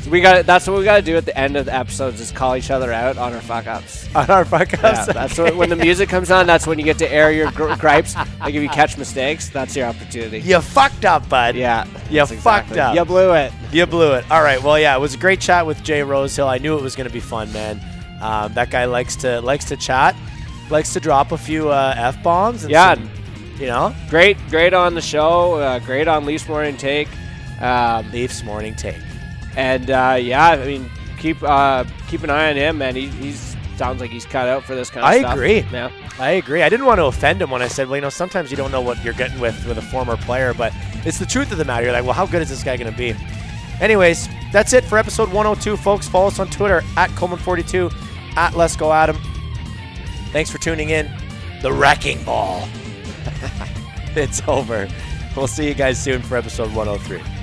We got that's what we got to do at the end of the episodes is call each other out on our fuck ups. On our podcast. Yeah, that's what, when the music comes on. That's when you get to air your gr- gripes. Like if you catch mistakes, that's your opportunity. You fucked up, bud. Yeah, You fucked up. You blew it. You blew it. All right. Well, yeah, it was a great chat with Jay Rosehill. I knew it was going to be fun, man. Um, that guy likes to likes to chat, likes to drop a few uh, f bombs. Yeah. you know, Great, great on the show. Uh, great on Leafs morning take. Um, Leafs morning take. And uh, yeah, I mean, keep uh, keep an eye on him, man. He he's sounds like he's cut out for this kind of I stuff. I agree. Yeah. I agree. I didn't want to offend him when I said, well, you know, sometimes you don't know what you're getting with with a former player, but it's the truth of the matter. You're like, well, how good is this guy going to be? Anyways, that's it for episode 102, folks. Follow us on Twitter at Coleman42, at Let's Go Adam. Thanks for tuning in. The Wrecking Ball. it's over. We'll see you guys soon for episode 103.